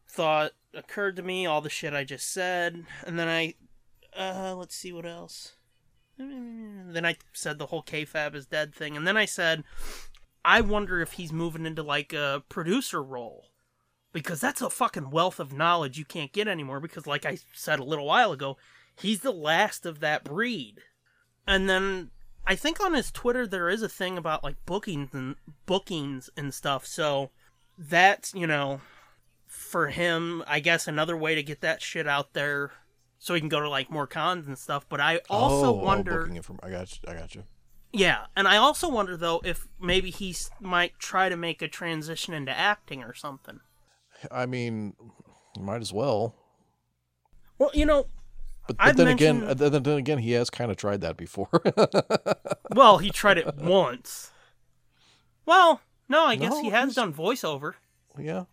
thought occurred to me, all the shit I just said, and then I, uh, let's see what else. Then I said the whole kayfabe is dead thing, and then I said, I wonder if he's moving into like a producer role because that's a fucking wealth of knowledge you can't get anymore. Because, like I said a little while ago, he's the last of that breed. And then I think on his Twitter there is a thing about like bookings and bookings and stuff. So that's you know for him, I guess another way to get that shit out there so he can go to like more cons and stuff. But I also oh, oh wonder. oh, booking it from I got you, I got you. Yeah, and I also wonder though if maybe he might try to make a transition into acting or something. I mean, might as well. Well, you know, But, but then again, mentioned- uh, then, then again, he has kind of tried that before. <laughs> well, he tried it once. Well, no, I guess No, he has he's- done voiceover yeah,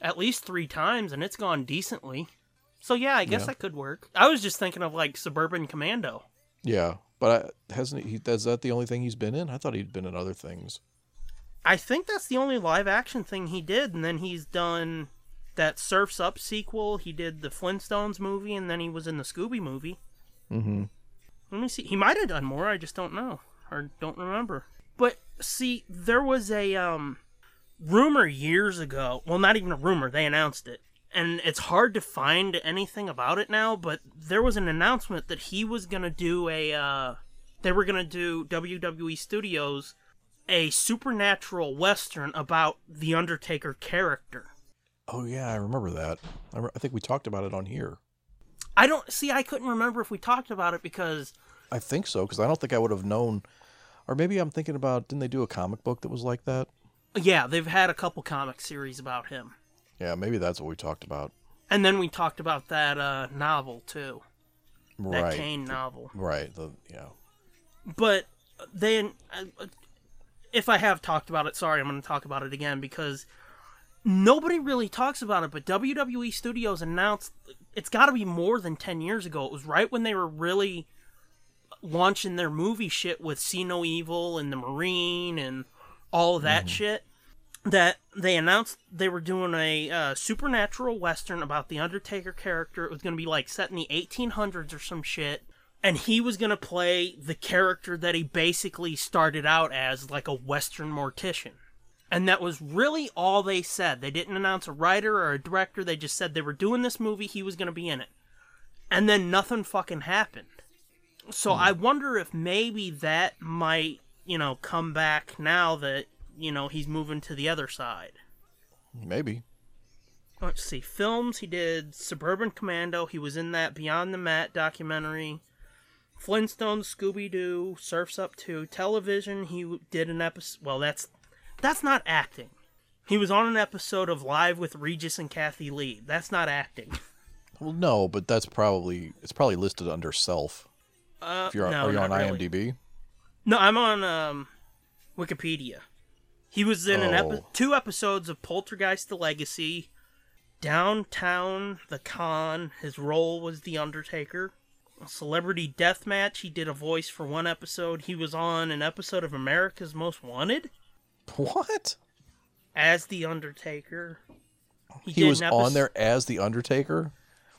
at least three times, and it's gone decently. So yeah, I guess Yeah. that could work. I was just thinking of like Suburban Commando. yeah. But I, hasn't he? Is that the only thing he's been in? I thought he'd been in other things. I think that's the only live action thing he did, and then he's done that Surfs Up sequel. He did the Flintstones movie, and then he was in the Scooby movie. Mm-hmm. Let me see. He might have done more. I just don't know or don't remember. But see, there was a um rumor years ago. Well, not even a rumor. They announced it, and it's hard to find anything about it now. But there was an announcement that he was gonna do a. Uh, they were gonna do WWE Studios a supernatural western about the Undertaker character. Oh yeah, I remember that. I, re- I think we talked about it on here. I don't see. I couldn't remember if we talked about it because I think so because I don't think I would have known. Or maybe I'm thinking about didn't they do a comic book that was like that? yeah, they've had a couple comic series about him. Yeah, maybe that's what we talked about. And then we talked about that uh, novel too, that right. Kane novel. Right. The yeah. But then, uh, if I have talked about it, sorry, I'm going to talk about it again because nobody really talks about it. But WWE Studios announced it's got to be more than ten years ago. It was right when they were really launching their movie shit with See No Evil and The Marine and all of that shit. That they announced they were doing a uh, supernatural western about the Undertaker character. It was going to be like set in the 1800s or some shit. And he was going to play the character that he basically started out as, like a western mortician. And that was really all they said. They didn't announce a writer or a director. They just said they were doing this movie. He was going to be in it. And then nothing fucking happened. So hmm. I wonder if maybe that might, you know, come back now that, you know, he's moving to the other side. Maybe. Let's see. Films, he did Suburban Commando. He was in that Beyond the Mat documentary. Flintstones, Scooby Doo, Surfs Up 2. Television, he did an episode. Well, that's that's not acting. He was on an episode of Live with Regis and Kathie Lee. That's not acting. Well, no, but that's probably it's probably listed under self. Uh, If you're no, are you on really. IMDb? No, I'm on um, Wikipedia. He was in an epi- Oh. two episodes of Poltergeist: The Legacy, Downtown, The Con. His role was The Undertaker. A Celebrity Deathmatch. He did a voice for one episode. He was on an episode of America's Most Wanted <laughs> What? as The Undertaker. He did was on there as the Undertaker.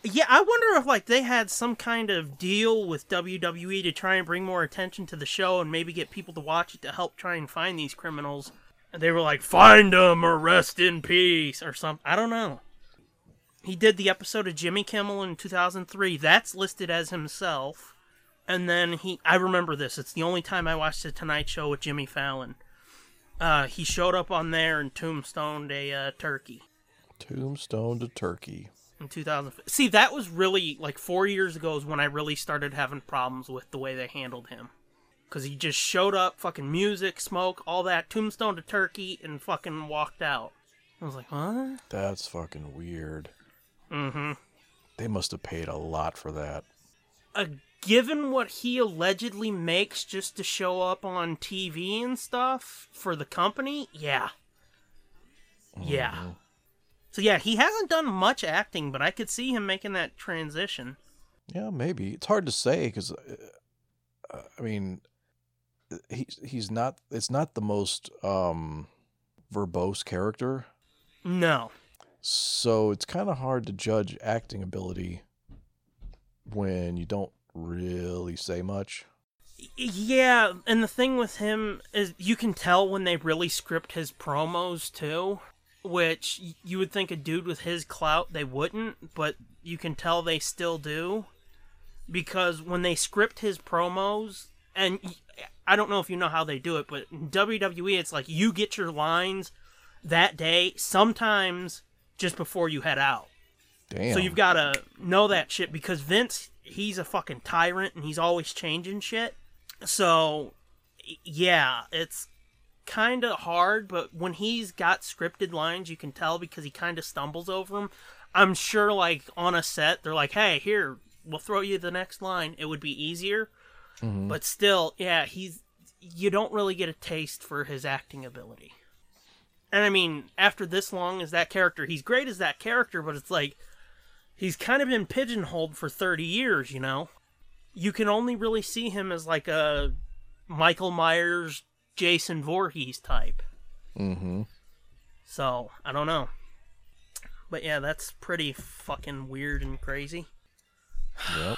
Yeah, I wonder if like they had some kind of deal with WWE to try and bring more attention to the show and maybe get people to watch it to help try and find these criminals. And they were like, "Find them or rest in peace" or something. I don't know. He did the episode of Jimmy Kimmel in 2003. That's listed as himself. And then he, I remember this. It's the only time I watched the Tonight Show with Jimmy Fallon. Uh, he showed up on there and tombstoned a uh, turkey Tombstone to Turkey. in 2000. See, that was really like four years ago is when I really started having problems with the way they handled him. Because he just showed up, fucking music, smoke, all that, tombstone to turkey, and fucking walked out. I was like, huh? That's fucking weird. Mm-hmm. They must have paid a lot for that. Uh, given what he allegedly makes just to show up on TV and stuff for the company, yeah. Yeah. So yeah, he hasn't done much acting, but I could see him making that transition. Yeah, maybe it's hard to say because, uh, I mean, he's he's not. It's not the most um, verbose character, No. so it's kind of hard to judge acting ability when you don't really say much. Yeah, and the thing with him is you can tell when they really script his promos too, which you would think a dude with his clout they wouldn't, but you can tell they still do because when they script his promos and I don't know if you know how they do it, but WWE it's like you get your lines that day, sometimes just before you head out. Damn. So you've got to know that shit because Vince, he's a fucking tyrant and he's always changing shit. So, yeah, it's kind of hard, but when he's got scripted lines, you can tell because he kind of stumbles over them. I'm sure, like, on a set, they're like, hey, here, we'll throw you the next line. It would be easier. Mm-hmm. But still, yeah, he's. You don't really get a taste for his acting ability. And I mean, after this long as that character, he's great as that character, but it's like he's kind of been pigeonholed for 30 years, you know? You can only really see him as like a Michael Myers, Jason Voorhees type. Mm-hmm. So, I don't know. But yeah, that's pretty fucking weird and crazy. Yep.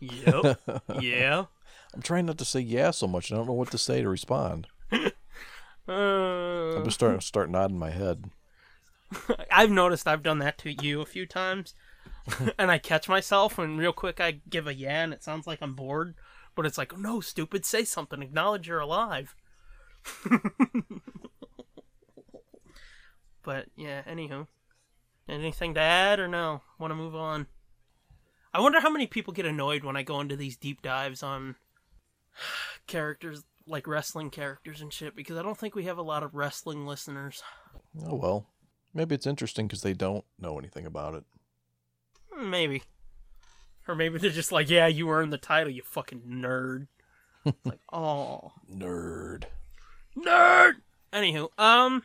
Yep. <laughs> yeah. I'm trying not to say yeah so much. I don't know what to say to respond. <laughs> Uh, I'm just starting start nodding my head. <laughs> I've noticed I've done that to you a few times. <laughs> and I catch myself and real quick I give a yeah and it sounds like I'm bored. But it's like, no, stupid, say something. Acknowledge you're alive. <laughs> but yeah, anywho. Anything to add or no? Want to move on? I wonder how many people get annoyed when I go into these deep dives on <sighs> characters like wrestling characters and shit because I don't think we have a lot of wrestling listeners. Oh well, maybe it's interesting because they don't know anything about it. Maybe. Or maybe they're just like, yeah, you earned the title, you fucking nerd. like, <laughs> oh, Nerd. nerd. Anywho, um,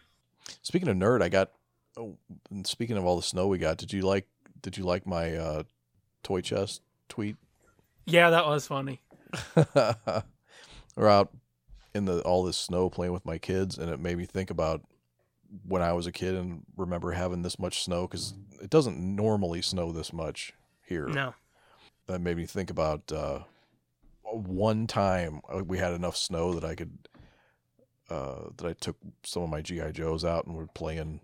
Speaking of nerd, I got. Oh, and speaking of all the snow we got, did you like? Did you like my uh, toy chest tweet? yeah, that was funny. <laughs> We're out in the all this snow playing with my kids, and it made me think about when I was a kid and remember having this much snow because it doesn't normally snow this much here. No, That made me think about uh, one time uh, we had enough snow that I could uh, that I took some of my GI Joes out and were playing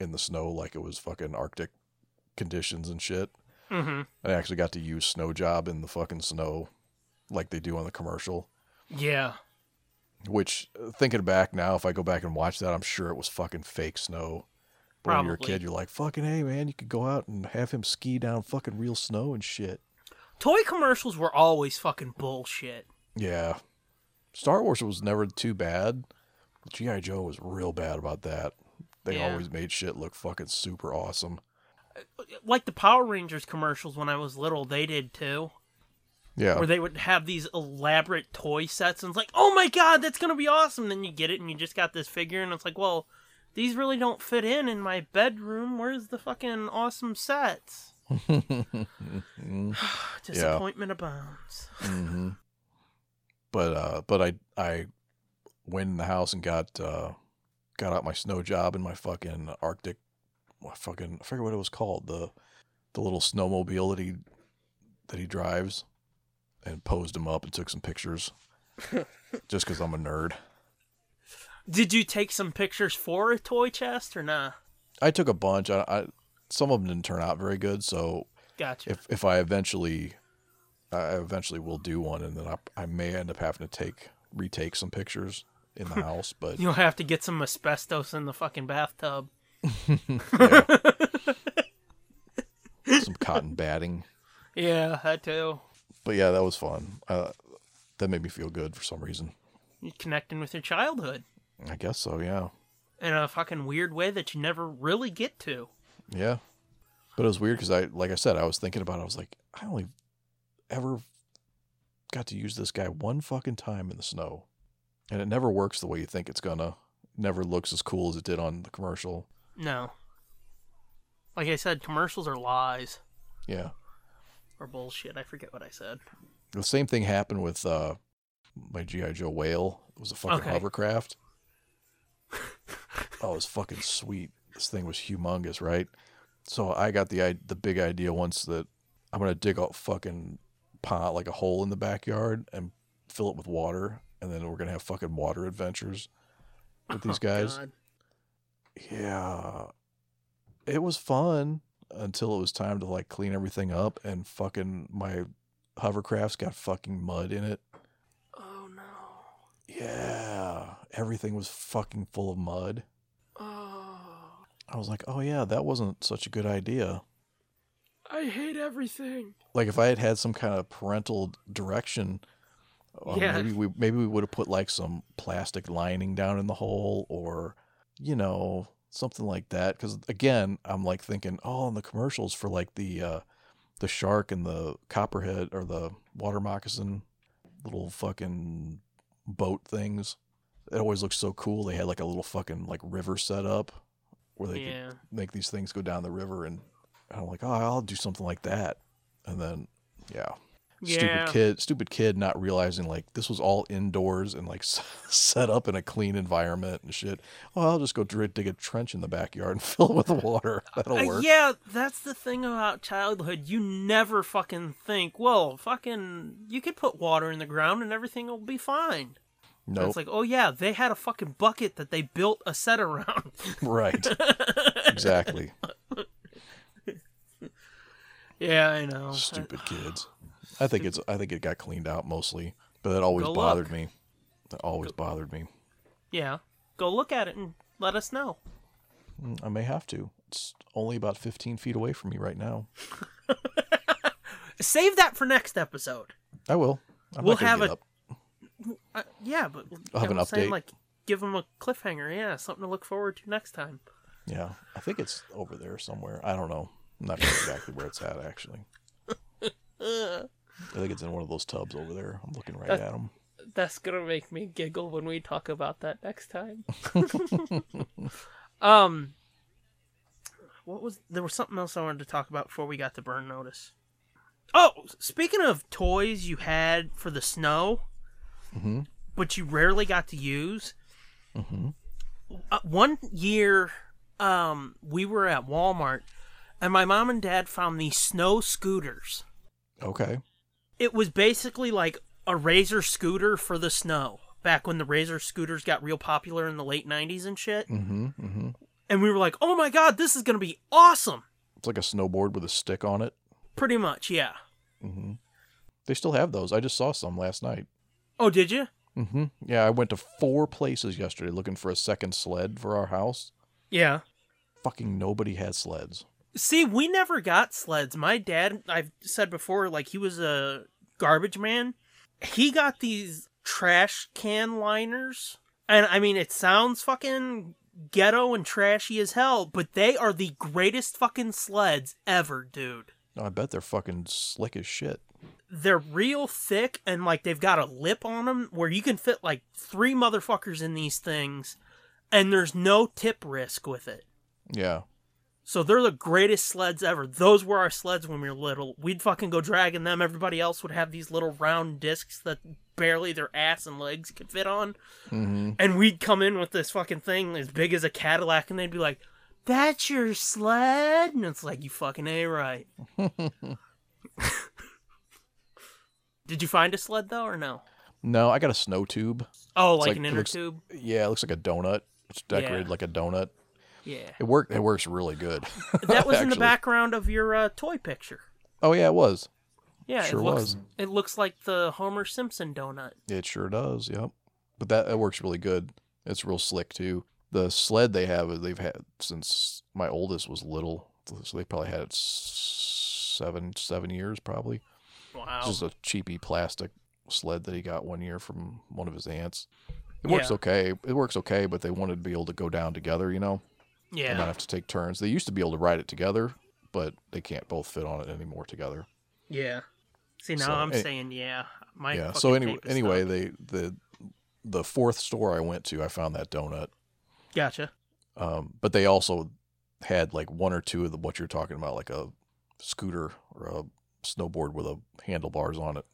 in the snow like it was fucking Arctic conditions and shit. Mm-hmm. I actually got to use Snow Job in the fucking snow, like they do on the commercial. Yeah. Which, uh, thinking back now, if I go back and watch that, I'm sure it was fucking fake snow. But when you're a kid, you're like, fucking hey, man, you could go out and have him ski down fucking real snow and shit. Toy commercials were always fucking bullshit. Yeah. Star Wars was never too bad. G.I. Joe was real bad about that. They Yeah. always made shit look fucking super awesome. Like the Power Rangers commercials when I was little, they did too. Yeah. Where they would have these elaborate toy sets and it's like, oh my god, that's gonna be awesome. Then you get it and you just got this figure and it's like, well, these really don't fit in in my bedroom. Where's the fucking awesome sets? <sighs> <laughs> Disappointment abounds. <laughs> hmm But uh, but I I went in the house and got uh, got out my snow job and my fucking Arctic, I fucking I forget what it was called the the little snowmobile that he that he drives, and posed him up and took some pictures, <laughs> just because I'm a nerd. Did you take some pictures for a toy chest or nah? I took a bunch. I, I some of them didn't turn out very good, so Gotcha. if if I eventually I eventually will do one, and then I, I may end up having to take retake some pictures in the <laughs> house, but You'll have to get some asbestos in the fucking bathtub. <laughs> some cotton batting. Yeah, that too. But yeah, that was fun. Uh, that made me feel good for some reason. You're connecting with your childhood I guess so. Yeah, in a fucking weird way that you never really get to. yeah. But it was weird because I, like I said, I was thinking about. it. I was like, I only ever got to use this guy one fucking time in the snow, and it never works the way you think it's gonna. Never looks as cool as it did on the commercial. No. Like I said, commercials are lies Yeah. Or bullshit. I forget what I said. The same thing happened with uh, my GI Joe whale. It was a fucking Okay. hovercraft. oh, it was fucking sweet. This thing was humongous, right? So I got the the big idea once that I'm gonna dig a fucking pot like a hole in the backyard and fill it with water, and then we're gonna have fucking water adventures with these guys. Oh, God. Yeah, it was fun until it was time to like clean everything up, and fucking my hovercrafts got fucking mud in it. Oh no. Yeah, everything was fucking full of mud. Oh. I was like, oh yeah, that wasn't such a good idea. I hate everything. Like if I had had some kind of parental direction, uh, Yeah. maybe we maybe we would have put like some plastic lining down in the hole, or you know something like that. Because again, I'm like thinking, oh, in the commercials for like the uh, the shark and the copperhead or the water moccasin little fucking boat things. It always looks so cool. They had like a little fucking like river set up where they Yeah. could make these things go down the river, and I'm like, oh, I'll do something like that. And then, yeah, Yeah. stupid kid, stupid kid, not realizing like this was all indoors and like <laughs> set up in a clean environment and shit. Oh, I'll just go dig a trench in the backyard and <laughs> fill it with water. That'll Uh, yeah, that's the thing about childhood. You never fucking think, well, fucking, you could put water in the ground and everything will be fine. And Nope. It's like, oh yeah, they had a fucking bucket that they built a set around. <laughs> right. exactly. yeah, I know. Stupid kids. I think it's. I think it got cleaned out mostly, but that always Go look. bothered me. That always bothered me. Yeah, go look at it and let us know. Mm, I may have to. It's only about 15 feet away from me right now. <laughs> Save that for next episode. I will. I'm We'll have a- up. Uh, yeah, but I'll have an saying, update. like, give them a cliffhanger. Yeah, something to look forward to next time. Yeah, I think it's over there somewhere. I don't know. I'm not sure exactly where it's at actually. <laughs> I think it's in one of those tubs over there. I'm looking right That- at them. That's gonna make me giggle when we talk about that next time. <laughs> <laughs> um, what was there was something else I wanted to talk about before we got to burn notice. Oh, speaking of toys you had for the snow, hmm but you rarely got to use. hmm Uh, one year, um, we were at Walmart, and my mom and dad found these snow scooters. Okay. It was basically like a razor scooter for the snow. back when the Razor scooters got real popular in the late 90s and shit. Mm-hmm. Mm-hmm. And we were like, oh my god, this is going to be awesome. It's like a snowboard with a stick on it. Pretty much, yeah. Mm-hmm. They still have those. I just saw some last night. Oh, did you? Mm-hmm. Yeah, I went to four places yesterday looking for a second sled for our house. Yeah. Fucking nobody had sleds. See, we never got sleds. My dad, I've said before, like he was a garbage man. He got these trash can liners. And I mean, it sounds fucking ghetto and trashy as hell, but they are the greatest fucking sleds ever, dude. Oh, I bet they're fucking slick as shit. They're real thick and like they've got a lip on them where you can fit like three motherfuckers in these things and there's no tip risk with it. Yeah. So they're the greatest sleds ever. Those were our sleds when we were little. We'd fucking go dragging them. Everybody else would have these little round discs that barely their ass and legs could fit on. Mm-hmm. And we'd come in with this fucking thing as big as a Cadillac, and they'd be like, "That's your sled," and it's like, "You fucking a right." <laughs> Did you find a sled though, or no? No, I got a snow tube. Oh, like, like- an inner looks- tube. Yeah, it looks like a donut. It's decorated Yeah. like a donut. Yeah, It worked. It works really good. <laughs> that was in the background of your uh, toy picture. Oh yeah, it was. Yeah, Sure it looks. was. It looks like the Homer Simpson donut. It sure does. Yep. But that it works really good. It's real slick too. The sled they have, they've had since my oldest was little, so they probably had it seven seven years probably. Wow. It's just a cheapy plastic sled that he got one year from one of his aunts. It Yeah. works okay. It works okay, but they wanted to be able to go down together, you know, and not yeah. have to take turns. They used to be able to ride it together, but they can't both fit on it anymore together. Yeah. See now So, I'm any- saying yeah. My yeah. So anyway, anyway, they the the fourth store I went to, I found that donut. gotcha. Um, but they also had like one or two of the what you're talking about, like a scooter or a snowboard with a handlebars on it.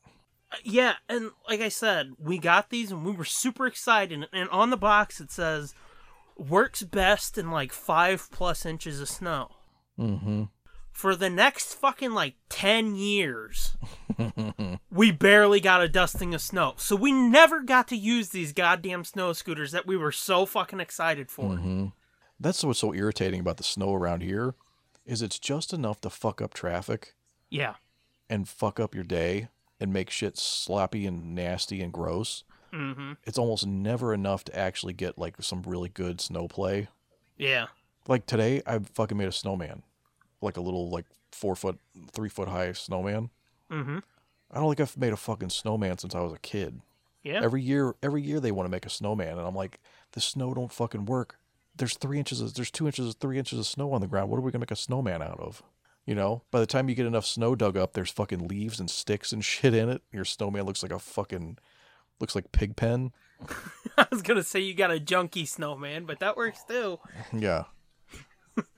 Uh, Yeah, and like I said, we got these and we were super excited. And on the box it says, "Works best in like five plus inches of snow." Mm-hmm. For the next fucking like ten years, <laughs> we barely got a dusting of snow. So we never got to use these goddamn snow scooters that we were so fucking excited for. hmm That's what's so irritating about the snow around here, is it's just enough to fuck up traffic Yeah. and fuck up your day and make shit sloppy and nasty and gross. Mm-hmm. It's almost never enough to actually get like some really good snow play. Yeah. Like today, I fucking made a snowman, like a little like four foot, three foot high snowman. Mm-hmm. I don't think I've made a fucking snowman since I was a kid. Yeah. Every year, every year they want to make a snowman, and I'm like, the snow don't fucking work. There's three inches, of, there's two inches, three inches of snow on the ground. What are we gonna make a snowman out of? You know, by the time you get enough snow dug up, there's fucking leaves and sticks and <laughs> shit in it. Your snowman looks like a fucking, looks like pig pen. <laughs> I was gonna say you got a junky snowman, but that works too. Yeah.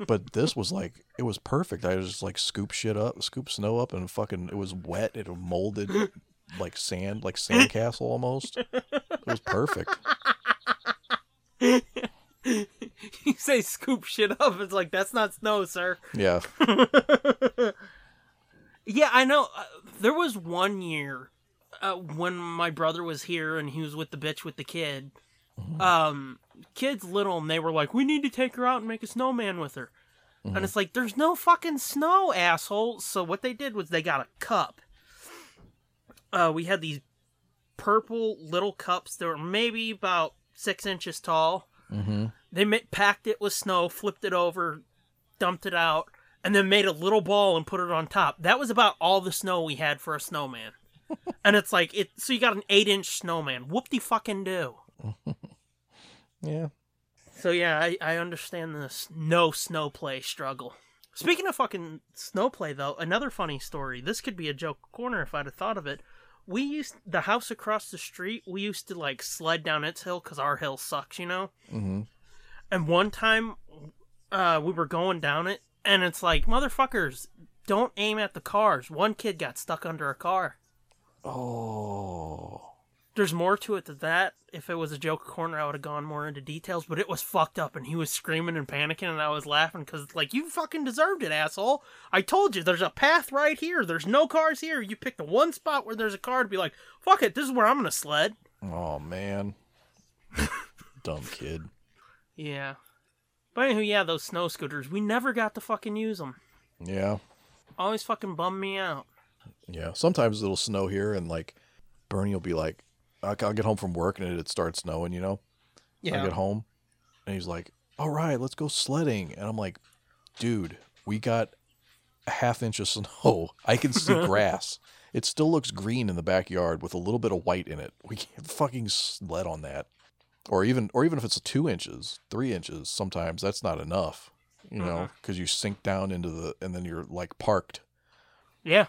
but this was like it was perfect. I just like scoop shit up, scoop snow up, and fucking it was wet. It molded like sand, like sandcastle almost. It was perfect. <laughs> you say scoop shit up, it's like that's not snow, sir. Yeah. <laughs> Yeah, I know. Uh, there was one year uh, when my brother was here and he was with the bitch with the kid. Um, kids little and they were like, "We need to take her out and make a snowman with her." And it's like, "There's no fucking snow, asshole." So what they did was they got a cup. Uh, we had these purple little cups that were maybe about six inches tall. Mm-hmm. They ma- packed it with snow, flipped it over, dumped it out, and then made a little ball and put it on top. That was about all the snow we had for a snowman. And it's like it. So you got an eight-inch snowman. Whoop de fucking do. <laughs> Yeah. So yeah, I, I understand this no snow play struggle. Speaking of fucking snow play, though, another funny story. This could be a joke corner if I'd have thought of it. We used the house across the street. We used to like sled down its hill because our hill sucks, you know. Mm-hmm. And one time, uh, we were going down it, and it's like, motherfuckers, don't aim at the cars. One kid got stuck under a car. Oh. There's more to it than that. If it was a joke corner, I would have gone more into details, but it was fucked up, and he was screaming and panicking, and I was laughing because, like, you fucking deserved it, asshole. I told you, there's a path right here. There's no cars here. You picked the one spot where there's a car to be like, fuck it, this is where I'm gonna sled. Oh man. <laughs> Dumb kid. Yeah. But anywho, yeah, those snow scooters, we never got to fucking use them. Yeah. Always fucking bum me out. Yeah. Sometimes it'll snow here, and like Bernie will be like, I'll get home from work and it starts snowing, you know? Yeah. I get home and he's like, All right, let's go sledding. And I'm like, Dude, we got a half inch of <laughs> snow. I can see <laughs> grass. It still looks green in the backyard with a little bit of white in it. We can't fucking sled on that. Or even, or even if it's two inches, three inches, sometimes that's not enough, you know, mm-hmm. because you sink down into the, and then you're like parked. Yeah.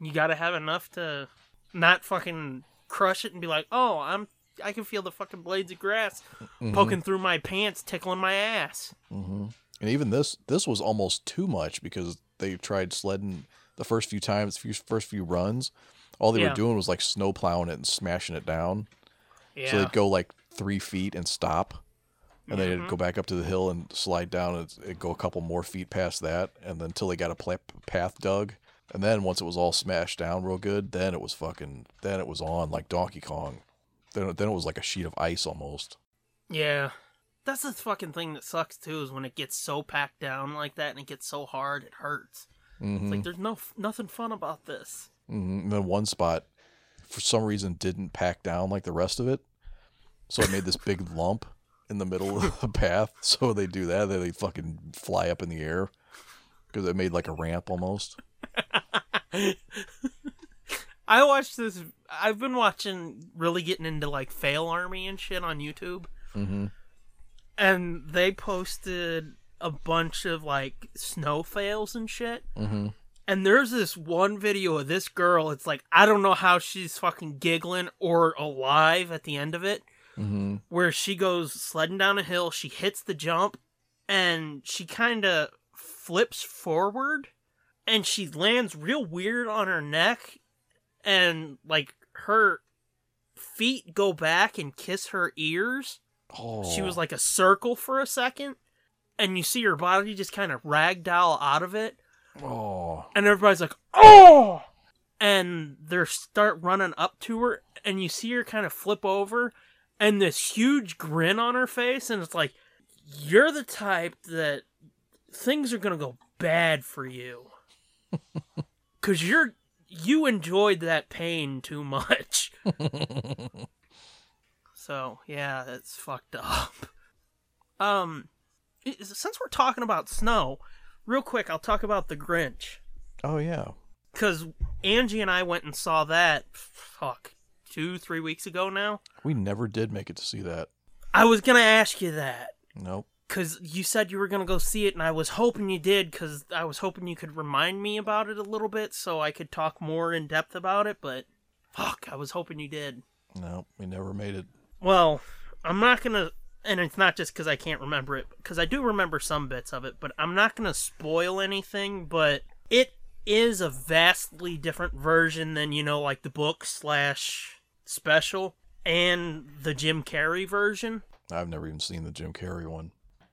You gotta have enough to not fucking crush it and be like, oh, I'm I can feel the fucking blades of grass mm-hmm. poking through my pants, tickling my ass. Mm-hmm. And even this this was almost too much because they tried sledding the first few times, few first few runs. All they Yeah. were doing was like snow plowing it and smashing it down. Yeah. So they'd go like three feet and stop, and then they'd go mm-hmm. back up to the hill and slide down and it'd go a couple more feet past that, and then until they got a path dug. And then once it was all smashed down real good, then it was fucking. Then it was on like Donkey Kong. Then then it was like a sheet of ice almost. Yeah. That's the fucking thing that sucks too is when it gets so packed down like that and it gets so hard it hurts. Mm-hmm. It's like there's no nothing fun about this. hmm And then one spot, for some reason, didn't pack down like the rest of it, so it made this <laughs> big lump in the middle of the path. <laughs> So they do that, then they fucking fly up in the air because it made like a ramp almost. <laughs> <laughs> I watched this. I've been watching, really getting into like Fail Army and shit on YouTube. Mm-hmm. And they posted a bunch of like snow fails and shit. Mm-hmm. And there's this one video of this girl. It's like, I don't know how she's fucking giggling or alive at the end of it. Mm-hmm. Where she goes sledding down a hill, she hits the jump, and she kind of flips forward and she lands real weird on her neck and like her feet go back and kiss her ears. Oh, She was oh. like a circle for a second and you see her body just kind of ragdoll out of it oh, and everybody's like, "Oh!" And they start running up to her and you see her kind of flip over and this huge grin on her face and it's like you're the type that things are going to go bad for you. <laughs> Cuz you're you enjoyed that pain too much. <laughs> so, yeah, that's fucked up. Um since we're talking about snow, real quick, I'll talk about the Grinch oh yeah. because Angie and I went and saw that. Fuck, two, three weeks ago now. We never did make it to see that. I was gonna ask you that Nope. Because you said you were gonna go see it, and I was hoping you did because I was hoping you could remind me about it a little bit so I could talk more in depth about it. But fuck, I was hoping you did. No, We never made it. Well, I'm not gonna, and it's not just because I can't remember it, because I do remember some bits of it, but I'm not gonna spoil anything. But it is a vastly different version than you know, like the book slash special and the Jim Carrey version. I've never even seen the Jim Carrey one.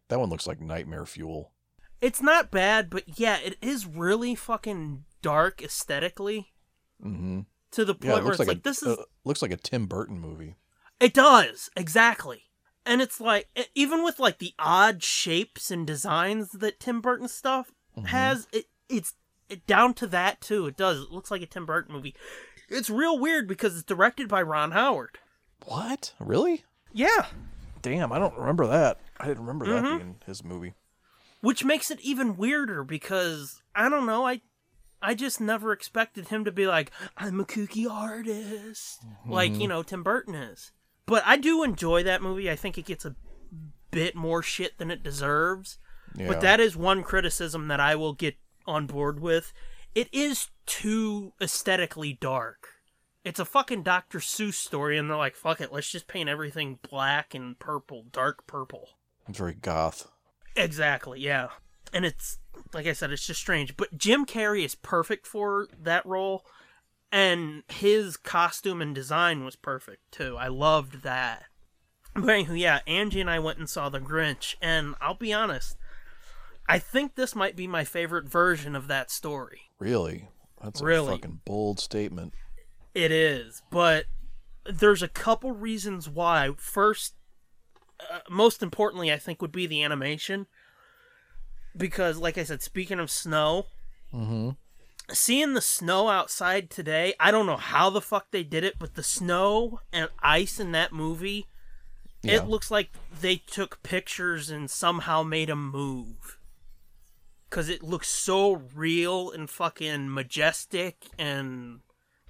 That one looks like nightmare fuel. It's not bad, but yeah, it is really fucking dark aesthetically Mm-hmm. to the point Yeah, it where it's like, like, a this is uh, looks like a Tim Burton movie. It does exactly, and it's like even with like the odd shapes and designs that Tim Burton stuff has, it it's it, down to that too. It does. It looks like a Tim Burton movie. It's real weird because it's directed by Ron Howard. What? Really? Yeah, Damn, I don't remember that. I didn't remember that Mhm. being his movie. which makes it even weirder because I don't know. I I just never expected him to be like I'm a kooky artist, like you know Tim Burton is. But I do enjoy that movie. I think it gets a bit more shit than it deserves. Yeah. But that is one criticism that I will get on board with. It is too aesthetically dark. It's a fucking Dr. Seuss story, and they're like, fuck it, let's just paint everything black and purple, dark purple. Very goth. Exactly, yeah. And it's, like I said, it's just strange. But Jim Carrey is perfect for that role, and his costume and design was perfect, too. I loved that. But anywho, yeah, Angie and I went and saw The Grinch, and I'll be honest, I think this might be my favorite version of that story. Really? That's a Really? fucking bold statement. It is, but there's a couple reasons why. First, uh, most importantly, I think would be the animation. Because, like I said, speaking of snow, Mm-hmm. seeing the snow outside today, I don't know how the fuck they did it, but the snow and ice in that movie, Yeah. it looks like they took pictures and somehow made them move. Cause it looks so real and fucking majestic and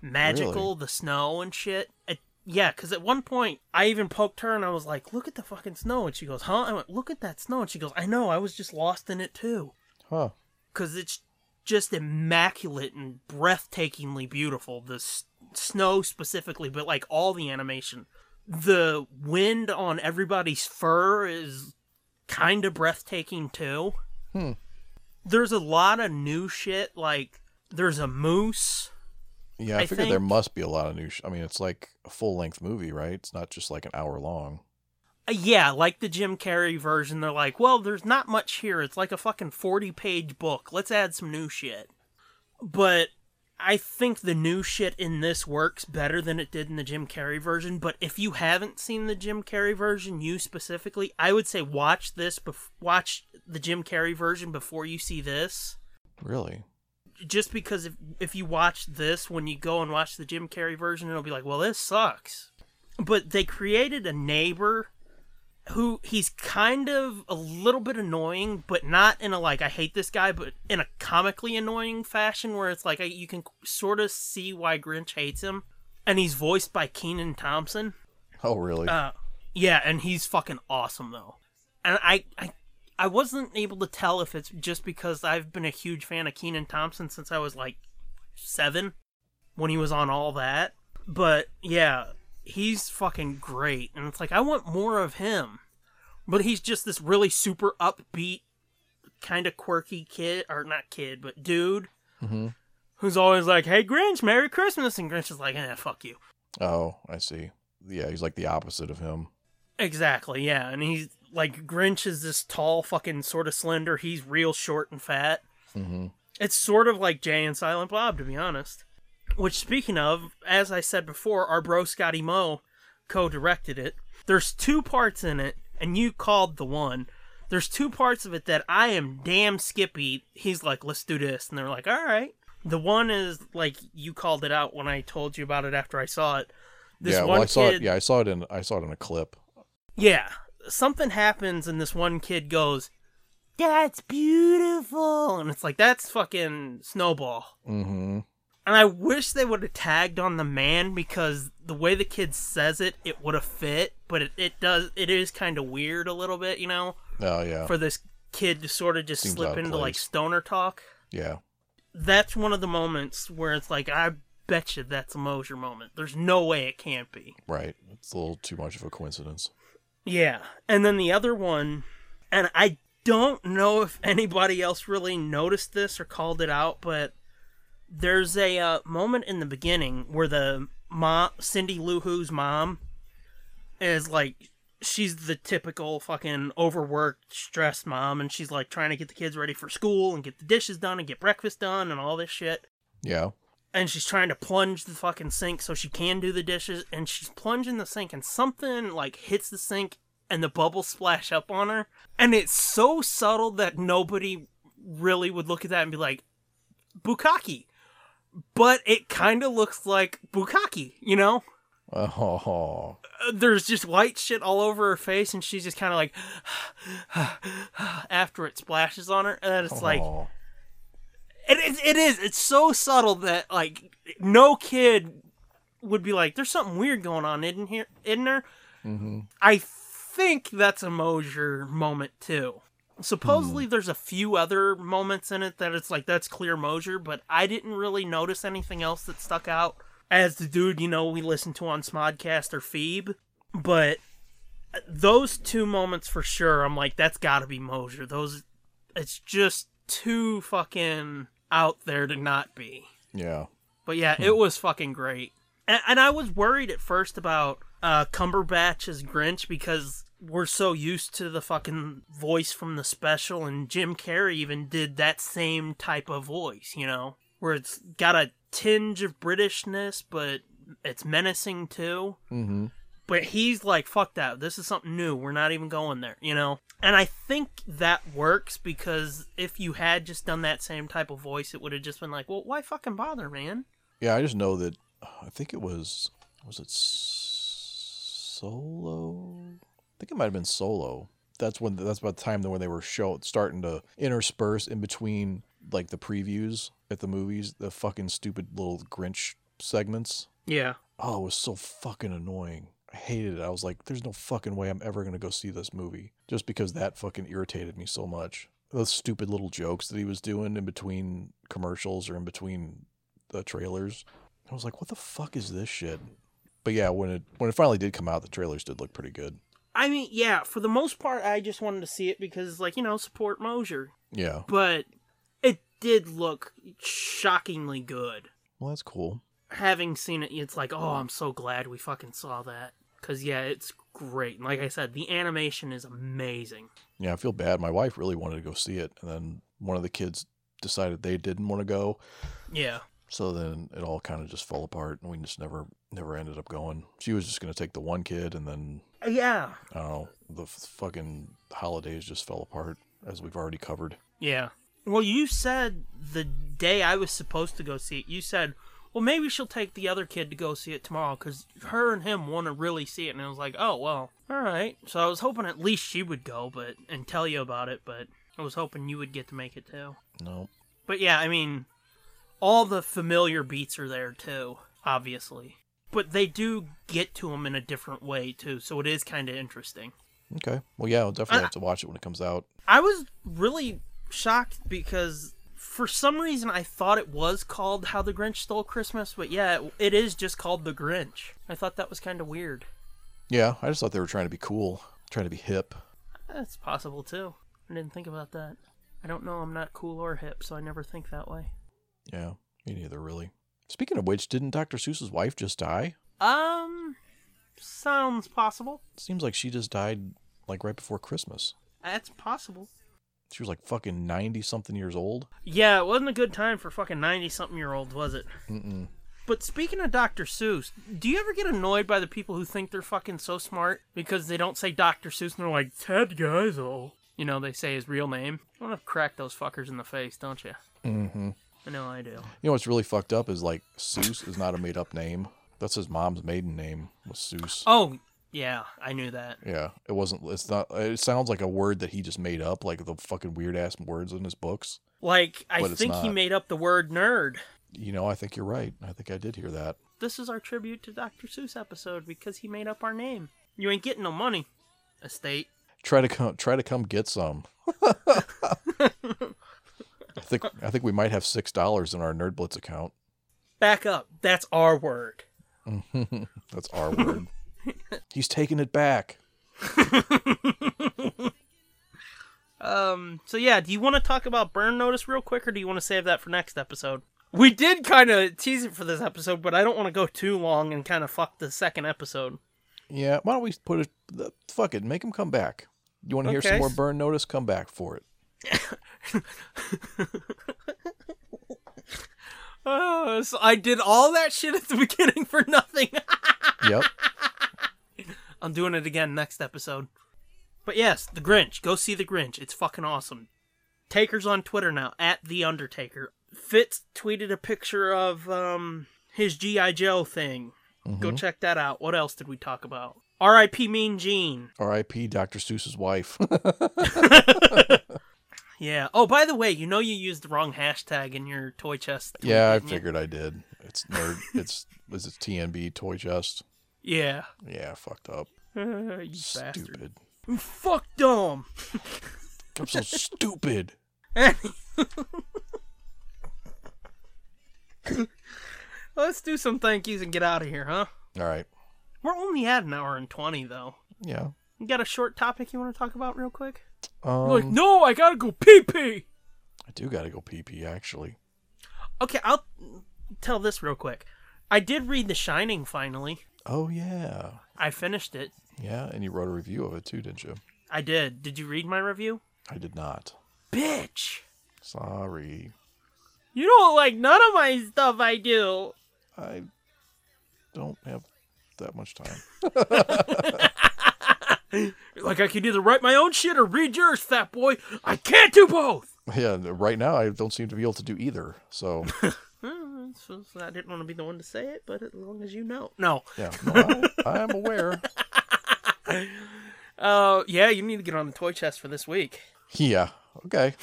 magical, the snow and shit. It, yeah, cause at one point I even poked her and I was like, "Look at the fucking snow," and she goes, "Huh?" I went, "Look at that snow," and she goes, "I know, I was just lost in it too." Huh. because it's just immaculate and breathtakingly beautiful. The s- snow specifically, but like all the animation, the wind on everybody's fur is kind of breathtaking too. Hmm. There's a lot of new shit. Like there's a moose. Yeah, I, I figured there must be a lot of new. Sh- I mean, it's like a full length movie, right? It's not just like an hour long. Uh, yeah, like the Jim Carrey version. They're like, well, there's not much here. It's like a fucking 40 page book. Let's add some new shit. But I think the new shit in this works better than it did in the Jim Carrey version. But if you haven't seen the Jim Carrey version, you specifically, I would say watch this, bef- watch the Jim Carrey version before you see this. Really? Just because if, if you watch this, when you go and watch the Jim Carrey version, it'll be like, well, this sucks. But they created a neighbor who he's kind of a little bit annoying, but not in a like I hate this guy, but in a comically annoying fashion where it's like you can sort of see why Grinch hates him, and he's voiced by Kenan Thompson. Oh, really? Uh, yeah, and he's fucking awesome though, and I I I wasn't able to tell if it's just because I've been a huge fan of Kenan Thompson since I was like seven when he was on all that, but yeah, he's fucking great, and it's like I want more of him, but he's just this really super upbeat, kind of quirky kid, or not kid, but dude. mm-hmm. Who's always like, "Hey Grinch, Merry Christmas," and Grinch is like, "Eh, fuck you." Oh, I see. Yeah, he's like the opposite of him. Exactly, yeah. And he's like Grinch is this tall, fucking sort of slender. He's real short and fat. Mm-hmm. It's sort of like Jay and Silent Bob, to be honest. Which, speaking of, as I said before, our bro Scotty Moe co directed it. There's two parts in it, and you called the one. There's two parts of it that I am damn skippy. He's like, let's do this. And they're like, all right. The one is like, you called it out when I told you about it after I saw it. This yeah, one well, I saw kid, it. Yeah, I saw it in. I saw it in a clip. yeah, something happens and this one kid goes, "That's beautiful," and it's like that's fucking Snowball. Mm-hmm. And I wish they would have tagged on the man because the way the kid says it, it would have fit. But it, it does. It is kind of weird a little bit, you know, Oh, yeah. for this kid to sort of just Seems slip into like stoner talk. yeah. That's one of the moments where it's like, I bet you that's a Mosier moment. There's no way it can't be. Right. It's a little too much of a coincidence. Yeah. And then the other one, and I don't know if anybody else really noticed this or called it out, but there's a uh, moment in the beginning where the mom, Cindy Lou Who's mom, is like, she's the typical fucking overworked, stressed mom, and she's like trying to get the kids ready for school and get the dishes done and get breakfast done and all this shit Yeah. And she's trying to plunge the fucking sink so she can do the dishes and she's plunging the sink and something like hits the sink and the bubbles splash up on her and it's so subtle that nobody really would look at that and be like bukkake but it kind of looks like bukkake you know Oh. There's just white shit all over her face and she's just kind of like <sighs> <sighs> after it splashes on her and it's like oh. It, it, it is. It's so subtle that like no kid would be like, "There's something weird going on in here, in there?" Mm-hmm. I think that's a Mosier moment too. Supposedly, there's a few other moments in it that it's like that's clear Mosier, but I didn't really notice anything else that stuck out. As the dude, you know, we listen to on Smodcast or Phoebe, but those two moments for sure, I'm like, that's got to be Mosier. Those, it's just too fucking out there to not be. Yeah. But yeah, it was fucking great. And, and I was worried at first about uh, Cumberbatch as Grinch because we're so used to the fucking voice from the special, and Jim Carrey even did that same type of voice, you know, where it's got a tinge of Britishness, but it's menacing too. Mm-hmm. But he's like, fuck that. This is something new. We're not even going there, you know? And I think that works because if you had just done that same type of voice, it would have just been like, well, why fucking bother, man? Yeah, I just know that uh, I think it was was it solo? I think it might have been solo. That's when that's about the time when they were show starting to intersperse in between like the previews at the movies, the fucking stupid little Grinch segments. Yeah. Oh, it was so fucking annoying. Hated it. I was like, there's no fucking way I'm ever gonna go see this movie. Just because that fucking irritated me so much. Those stupid little jokes that he was doing in between commercials or in between the trailers. I was like, what the fuck is this shit? But yeah, when it when it finally did come out, the trailers did look pretty good. I mean, yeah, for the most part, I just wanted to see it because, like, you know, support Mosier. Yeah. But it did look shockingly good. Well, that's cool. Having seen it, it's like, oh, I'm so glad we fucking saw that. Because, yeah, it's great. And like I said, the animation is amazing. Yeah, I feel bad. My wife really wanted to go see it, and then one of the kids decided they didn't want to go. Yeah. So then it all kind of just fell apart, and we just never never ended up going. She was just gonna take the one kid, and then uh, Yeah. I don't know. The f- fucking holidays just fell apart, as we've already covered. Yeah. Well, you said the day I was supposed to go see it, you said, well, maybe she'll take the other kid to go see it tomorrow because her and him want to really see it. And I was like, oh, well, all right. So I was hoping at least she would go but and tell you about it, but I was hoping you would get to make it too. No. But yeah, I mean, all the familiar beats are there too, obviously. But they do get to them in a different way too, so it is kind of interesting. Okay. Well, yeah, I'll definitely have to watch it when it comes out. I was really shocked because for some reason I thought it was called How the Grinch Stole Christmas, but yeah, it, it is just called The Grinch. I thought that was kind of weird. Yeah, I just thought they were trying to be cool, trying to be hip. That's possible too. I didn't think about that. I don't know, I'm not cool or hip, so I never think that way. Yeah, me neither, really. Speaking of which, didn't Dr. Seuss's wife just die? Um, sounds possible. Seems like she just died like right before Christmas. That's possible. She was like fucking 90 something years old. Yeah, it wasn't a good time for fucking 90 something year olds, was it? Mm-mm. But speaking of Dr. Seuss, do you ever get annoyed by the people who think they're fucking so smart because they don't say Dr. Seuss and they're like, Ted Geisel? You know, they say his real name. You want to crack those fuckers in the face, don't you? Mm-hmm. I know I do. You know what's really fucked up is like Seuss is not a made up name. That's his mom's maiden name was Seuss. Oh, yeah, I knew that. Yeah, it wasn't. It's not. It sounds like a word that he just made up, like the fucking weird ass words in his books. Like, I But think he made up the word nerd. You know, I think you're right. I think I did hear that. This is our tribute to Dr. Seuss episode because he made up our name. You ain't getting no money, estate. Try to come. Try to come get some. <laughs> I think. I think we might have six dollars in our Nerd Blitz account. Back up. That's our word. <laughs> That's our word. <laughs> He's taking it back. <laughs> Um. So yeah, do you want to talk about burn notice real quick, or do you want to save that for next episode? We did kind of tease it for this episode, but I don't want to go too long and kind of fuck the second episode. Yeah. Why don't we put it? the- Fuck it. Make him come back. You want to hear some more burn notice? Come back for it. <laughs> Uh, so I did all that shit at the <laughs> beginning for nothing. <laughs> Yep. I'm doing it again next episode. But yes, The Grinch. Go see The Grinch. It's fucking awesome. Taker's on Twitter now at The Undertaker. Fitz tweeted a picture of um his GI Joe thing. Go check that out. What else did we talk about? R.I.P. Mean Gene. R.I.P. Dr. Seuss's wife. <laughs> Yeah. Oh, by the way, you know you used the wrong hashtag in your toy chest. tweet, yeah, I didn't you? figured I did. It's nerd. <laughs> It's is it TNB toy chest? Yeah. Yeah, fucked up. <laughs> you bastard. Stupid. Fuck dumb. <laughs> I'm so stupid. Let's do some thank yous and get out of here, huh? All right. We're only at an hour and 20, though. Yeah. You got a short topic you want to talk about real quick? Um, like, no, I gotta go pee pee. I do gotta go pee pee actually. Okay, I'll tell this real quick. I did read The Shining finally. Oh yeah. I finished it. Yeah, and you wrote a review of it too, didn't you? I did. Did you read my review? I did not. Bitch. Sorry. You don't like none of my stuff I do. I don't have that much time. <laughs> <laughs> Like I can either write my own shit or read yours, fat boy. I can't do both. Yeah, right now I don't seem to be able to do either. So <laughs> so- I didn't want to be the one to say it, but as long as you know. No. yeah, no, I, I am aware. <laughs> Uh, yeah, you need to get on the toy chest for this week. Yeah. Okay.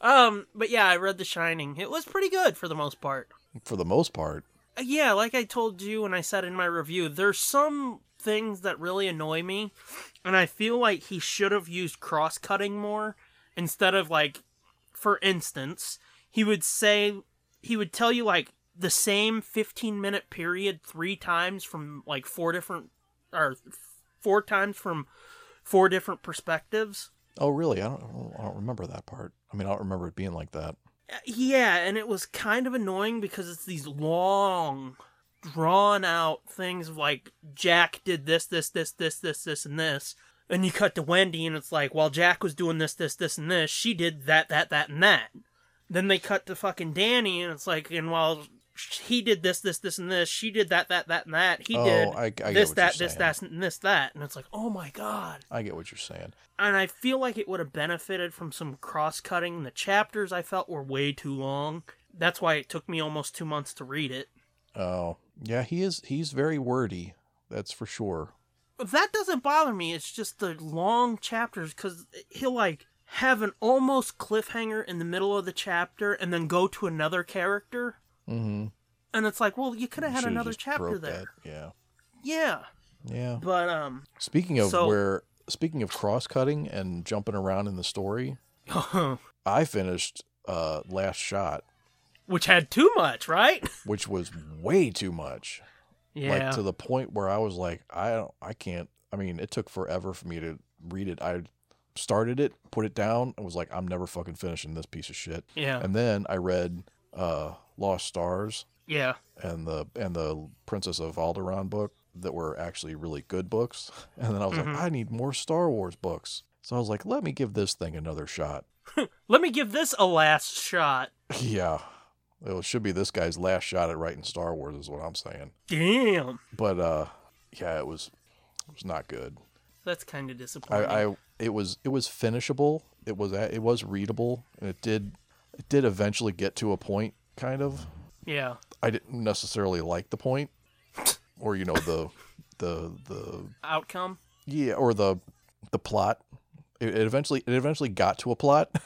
Um, but yeah, I read The Shining. It was pretty good for the most part. For the most part. Yeah, like I told you when I said in my review, there's some things that really annoy me, and I feel like he should have used cross cutting more instead of like, for instance, he would say, he would tell you like the same 15 minute period three times from like four different, or four times from four different perspectives. Oh, really? I don't. I don't remember that part. I mean, I don't remember it being like that. Yeah, and it was kind of annoying because it's these long, drawn out things of like Jack did this, this, this, this, this, this, and this. And you cut to Wendy, and it's like, while Jack was doing this, this, this, and this, she did that, that, that, and that. Then they cut to fucking Danny, and it's like, and while he did this, this, this, and this, she did that, that, that, and that. He Oh, did I- I this, that, this, that, and this, that. And it's like, oh my god I get what you're saying. and I feel like it would have benefited from some cross cutting. The chapters I felt were way too long. That's why it took me almost two months to read it. Oh, yeah. He is. He's very wordy. That's for sure. But that doesn't bother me. It's just the long chapters because he'll like have an almost cliffhanger in the middle of the chapter and then go to another character. Mm-hmm. And it's like, well, you could have had another chapter there. that. Yeah. Yeah, Yeah. but um, Speaking of So- where, speaking of cross cutting and jumping around in the story, <laughs> I finished uh Last Shot, which had too much, right? <laughs> which was way too much. Yeah, Like to the point where I was like, I don't, I can't. I mean, it took forever for me to read it. I started it, put it down, and was like, I'm never fucking finishing this piece of shit. yeah, And then I read uh Lost Stars yeah. and the and the Princess of Alderaan book that were actually really good books. <laughs> And then I was Mhm. like, I need more Star Wars books. So I was like, let me give this thing another shot. <laughs> Let me give this a last shot. yeah. It should be this guy's last shot at writing Star Wars is what I'm saying. Damn, But uh yeah, it was it was not good. that's kind of disappointing. I, I it was it was finishable. It was it was readable and it did it did eventually get to a point kind of. yeah. I didn't necessarily like the point <laughs> or you know the the the Outcome. Yeah, or the the plot. It, it eventually it eventually got to a plot. <laughs>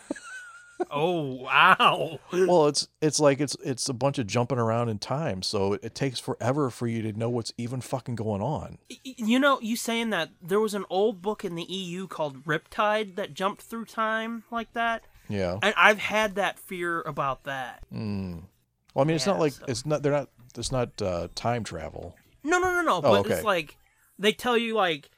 Oh wow. well, it's it's like it's it's a bunch of jumping around in time, so it, it takes forever for you to know what's even fucking going on. You know, you saying that there was an old book in the EU called Riptide that jumped through time like that, Yeah. and I've had that fear about that. Mm. Well, I mean, it's not like so- it's not they're not it's not uh, time travel. No, no, no, no. Oh, but okay. it's like they tell you like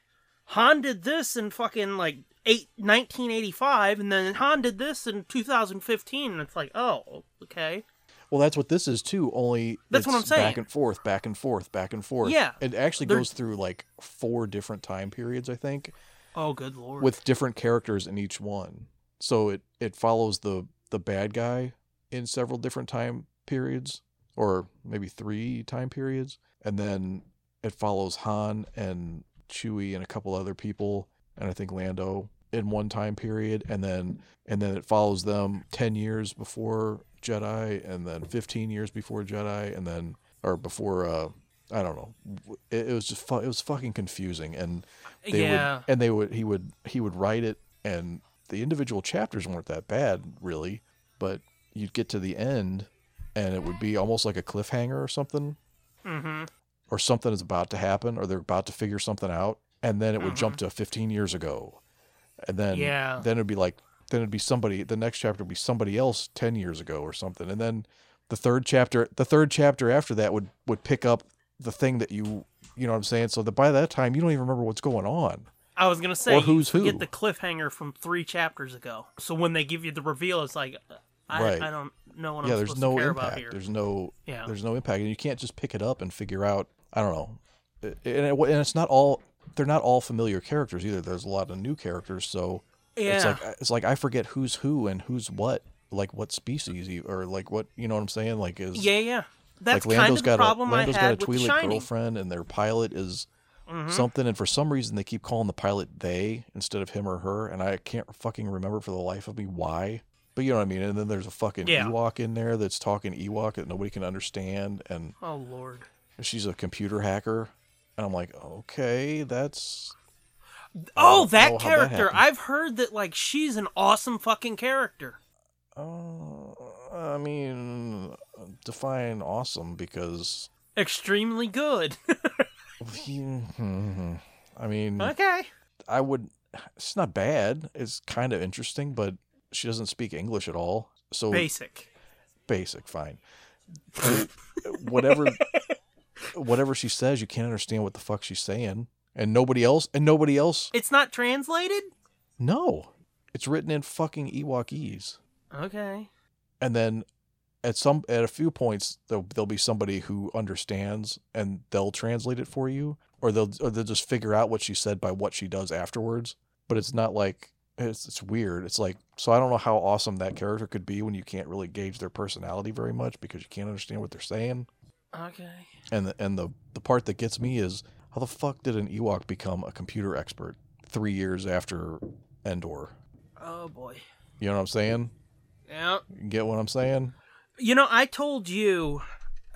Han did this in fucking like eight, 1985, and then Han did this in 2015, and it's like, oh, okay. Well, that's what this is too. Only That's what I'm saying. Back and forth, back and forth, back and forth. Yeah. It actually There- goes through like four different time periods, I think. Oh, good lord. with different characters in each one. So it it follows the the bad guy in several different time periods or maybe 3 time periods and then it follows Han and Chewie and a couple other people and I think Lando in one time period and then and then it follows them 10 years before Jedi and then 15 years before Jedi and then or before uh I don't know. It, it was just fu- it was fucking confusing and they yeah. would and they would he would he would write it and the individual chapters weren't that bad really but you'd get to the end and it would be almost like a cliffhanger or something. Mm-hmm. or something is about to happen or they're about to figure something out and then it would jump to 15 years ago. And then Yeah. then it'd be like then it'd be somebody the next chapter would be somebody else 10 years ago or something and then the third chapter the third chapter after that would would pick up the thing that you you know what I'm saying? So that by that time you don't even remember what's going on I was gonna say Or who's who? Get the cliffhanger from three chapters ago. So when they give you the reveal, it's like I, Right. I don't know what yeah, I'm there's supposed no to care about here. There's no Yeah. there's no impact, and you can't just pick it up and figure out. I don't know, and, it, and it's not all they're not all familiar characters either. There's a lot of new characters, so yeah, it's like it's like I forget who's who and who's what, like what species or like what you know what I'm saying. Like is yeah, yeah. That's like kind Lando's of the got problem a I Lando's had got a Twi'lek girlfriend, and their pilot is Mhm. something, and for some reason they keep calling the pilot they instead of him or her, and I can't fucking remember for the life of me why. But you know what I mean. And then there's a fucking Yeah. Ewok in there that's talking Ewok that nobody can understand, and Oh lord. she's a computer hacker, and I'm like, okay, that's Oh, that how that character. I've heard that like she's an awesome fucking character. uh, I mean, define awesome because Extremely good. <laughs> Mm-hmm. I mean, okay. I would. It's not bad. It's kind of interesting, but she doesn't speak English at all. So Basic. basic, fine. whatever, whatever she says, you can't understand what the fuck she's saying, and nobody else, and nobody else. It's not translated? No, it's written in fucking Ewokese, Okay. and then at some at a few points there'll, there'll be somebody who understands and they'll translate it for you, or they'll or they'll just figure out what she said by what she does afterwards. But it's not like it's it's weird. It's like so I don't know how awesome that character could be when you can't really gauge their personality very much because you can't understand what they're saying. Okay. And the, and the the part that gets me is how the fuck did an Ewok become a computer expert three years after Endor? Oh boy. You know what I'm saying? Yeah. You get what I'm saying? You know, I told you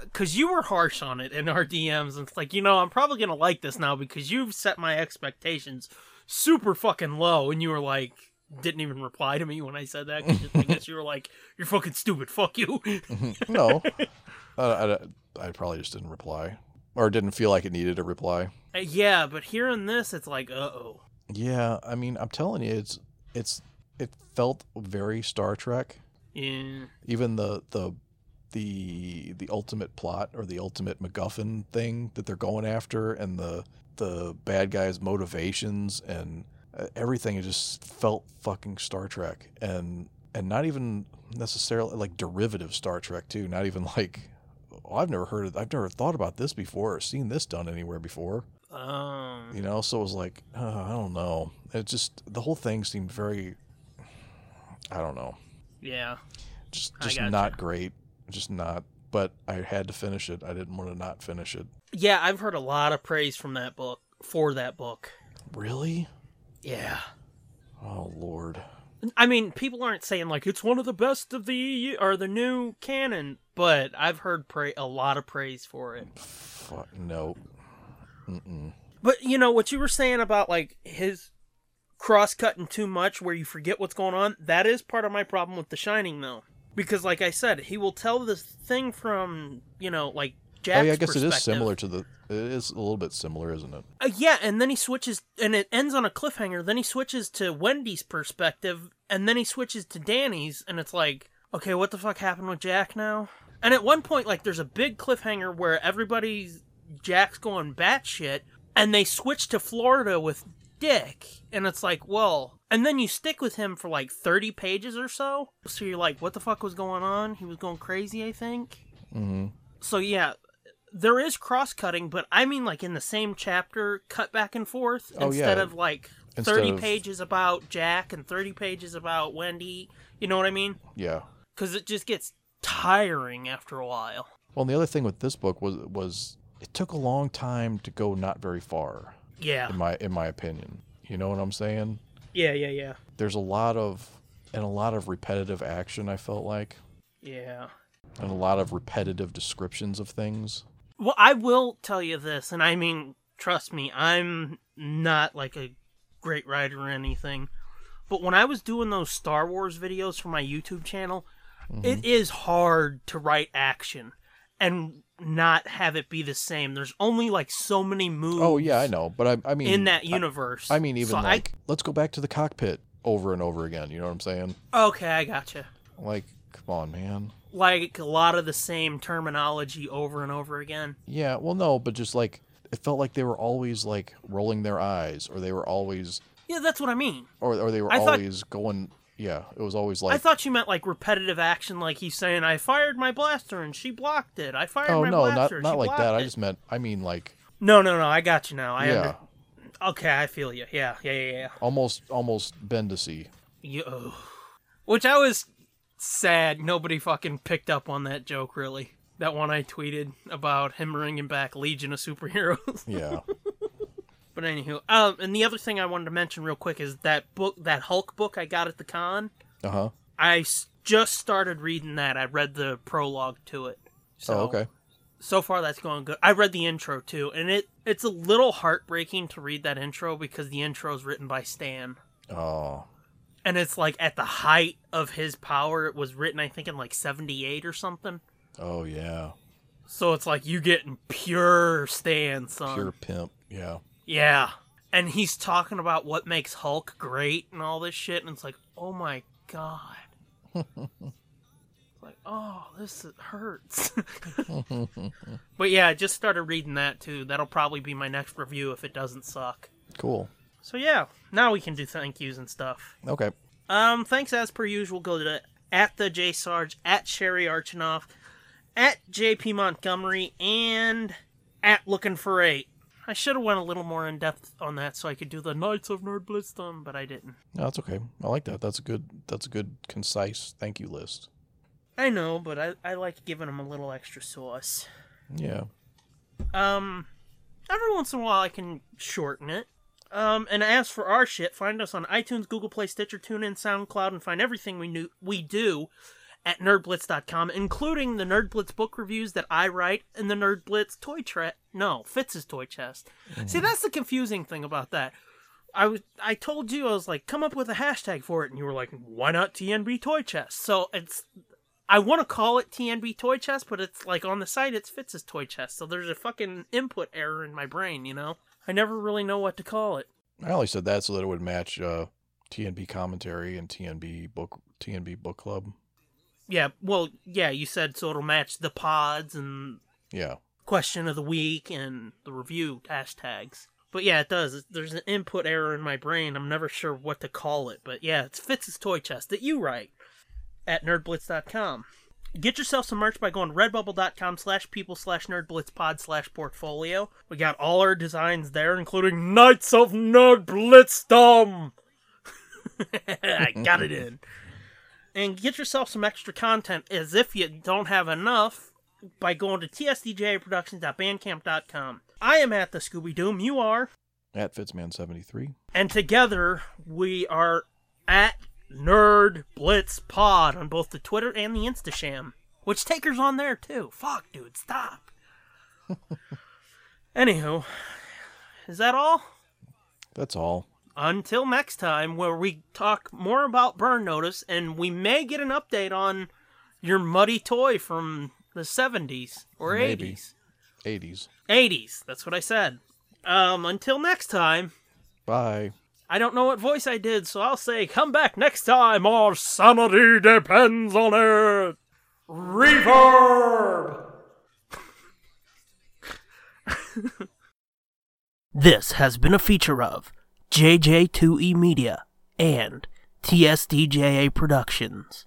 because you were harsh on it in our DMs, and it's like, you know, I'm probably gonna like this now because you've set my expectations super fucking low, and you were like, didn't even reply to me when I said that. 'cause I guess you were like, you're fucking stupid. Fuck you. <laughs> no, uh, I, I probably just didn't reply or didn't feel like it needed a reply. Uh, yeah, but hearing this, it's like, uh oh. Yeah, I mean, I'm telling you, it's it's it felt very Star Trek. Yeah. Even the the the the ultimate plot or the ultimate MacGuffin thing that they're going after, and the the bad guys' motivations and uh, everything. It just felt fucking Star Trek, and and not even necessarily like derivative Star Trek too. Not even like oh, I've never heard of, I've never thought about this before or seen this done anywhere before. Um. You know, so it was like uh, I don't know. It just the whole thing seemed very I don't know, Yeah. just just gotcha. not great, just not. But I had to finish it. I didn't want to not finish it. Yeah, I've heard a lot of praise from that book for that book. Really? Yeah. Oh Lord. I mean, people aren't saying like it's one of the best of the or the new canon, but I've heard pra- a lot of praise for it. Fuck no. Mm-mm. But you know what you were saying about like his cross cutting too much where you forget what's going on? That is part of my problem with The Shining though. Because like I said, he will tell this thing from, you know, like Jack's oh yeah, I guess it is similar to the. It is a little bit similar, isn't it? Uh, yeah, and then he switches, and it ends on a cliffhanger. Then he switches to Wendy's perspective, and then he switches to Danny's, and it's like, okay, what the fuck happened with Jack now? And at one point, like, there's a big cliffhanger where everybody's Jack's going batshit, and they switch to Florida with Dick, and it's like, well, and then you stick with him for like 30 pages or so. So you're like, what the fuck was going on? He was going crazy, I think. Mm-hmm. So yeah, there is cross cutting, but I mean like in the same chapter, cut back and forth Oh, instead yeah. of like Instead thirty of- pages about Jack and thirty pages about Wendy. You know what I mean? Yeah. Because it just gets tiring after a while. Well, and the other thing with this book was was it took a long time to go not very far, Yeah, in my in my opinion. You know what I'm saying? yeah, yeah, yeah, There's a lot of and a lot of repetitive action. I felt like, yeah. and a lot of repetitive descriptions of things. Well, I will tell you this, and I mean, trust me, I'm not like a great writer or anything. But when I was doing those Star Wars videos for my YouTube channel, Mm-hmm. it is hard to write action and not have it be the same. There's only like so many moves. Oh yeah, I know, but I I mean In that universe. I, mean even So I- like let's go back to the cockpit over and over again. You know what I'm saying? okay, I gotcha. Like, come on, man. Like a lot of the same terminology over and over again. Yeah, well, no, but just like it felt like they were always like rolling their eyes, or they were always, Yeah, that's what I mean. or or they were I thought- always going. Yeah, it was always like. I thought you meant like repetitive action, like he's saying, "I fired my blaster and she blocked it. I fired oh my no, not blaster, not she like that. I just meant. I mean like. No, no, no. I got you now. I yeah, under- Okay, I feel you. Yeah, yeah, yeah, yeah. almost almost Bendisi. You, ugh. Which I was sad nobody fucking picked up on that joke. Really, That one I tweeted about him bringing back Legion of Superheroes. Yeah. <laughs> but anywho, um, and the other thing I wanted to mention real quick is that book, that Hulk book I got at the con. Uh huh. I s- just started reading that. I read the prologue to it. So, Oh, okay. So far, that's going good. I read the intro too, and it it's a little heartbreaking to read that intro because the intro is written by Stan, Oh, and it's like at the height of his power. It was written, I think, in like '78 or something. oh yeah. So it's like you getting pure Stan, son. Pure pimp. Yeah. Yeah. And he's talking about what makes Hulk great and all this shit, and it's like, oh my god. <laughs> Like, oh, this hurts. <laughs> but yeah, I just started reading that too. That'll probably be my next review if it doesn't suck. Cool. So yeah, now we can do thank yous and stuff. Okay. Um, thanks as per usual. Go to at the J Sarge, at Sherry Archinoff, at JP Montgomery, and at Looking for Eight. I should have went a little more in depth on that so I could do the Knights of Nerd Blitzdom, but I didn't. No, that's okay. I like that. That's a good. That's a good concise thank you list. I know, but I, I like giving them a little extra sauce. Yeah. Um, every once in a while I can shorten it. Um, and as for our shit, find us on iTunes, Google Play, Stitcher, TuneIn, SoundCloud, and find everything we knew we do at nerdblitz.com, including the Nerd Blitz book reviews that I write and the Nerd Blitz toy chest. No, Fitz's toy chest. See, that's the confusing thing about that. I was I told you I was like, come up with a hashtag for it, and you were like, why not TNB toy chest? So it's I want to call it TNB Toy Chest, but it's like on the site it's Fitz's Toy Chest, so there's a fucking input error in my brain, you know? I never really know what to call it. I only said that so that it would match uh, TNB commentary and TNB book TNB book club. Yeah, well, yeah, you said so it'll match the pods and Yeah. question of the week and the review hashtags. But yeah, it does. There's an input error in my brain. I'm never sure what to call it. But yeah, it's Fitz's Toy Chest that you write at nerdblitz.com. Get yourself some merch by going redbubble.com slash people slash nerdblitzpod slash portfolio. We got all our designs there, including Knights of Nerdblitzdom! <laughs> I got it in. <laughs> And get yourself some extra content as if you don't have enough by going to tsdjproductions.bandcamp.com. I am at the Scooby Doom. You are. At Fitzman73. And together we are at Nerd Blitz Pod on both the Twitter and the Instasham. Which Taker's on there too. Fuck, dude, stop. <laughs> Anywho, is that all? That's all. Until next time, where we talk more about Burn Notice, and we may get an update on your muddy toy from the 70s or Maybe. 80s. 80s. 80s, that's what I said. Um, until next time, Bye. I don't know what voice I did, so I'll say, come back next time. Our sanity depends on it. Reverb! <laughs> this has been a feature of JJ2E Media and TSDJA Productions.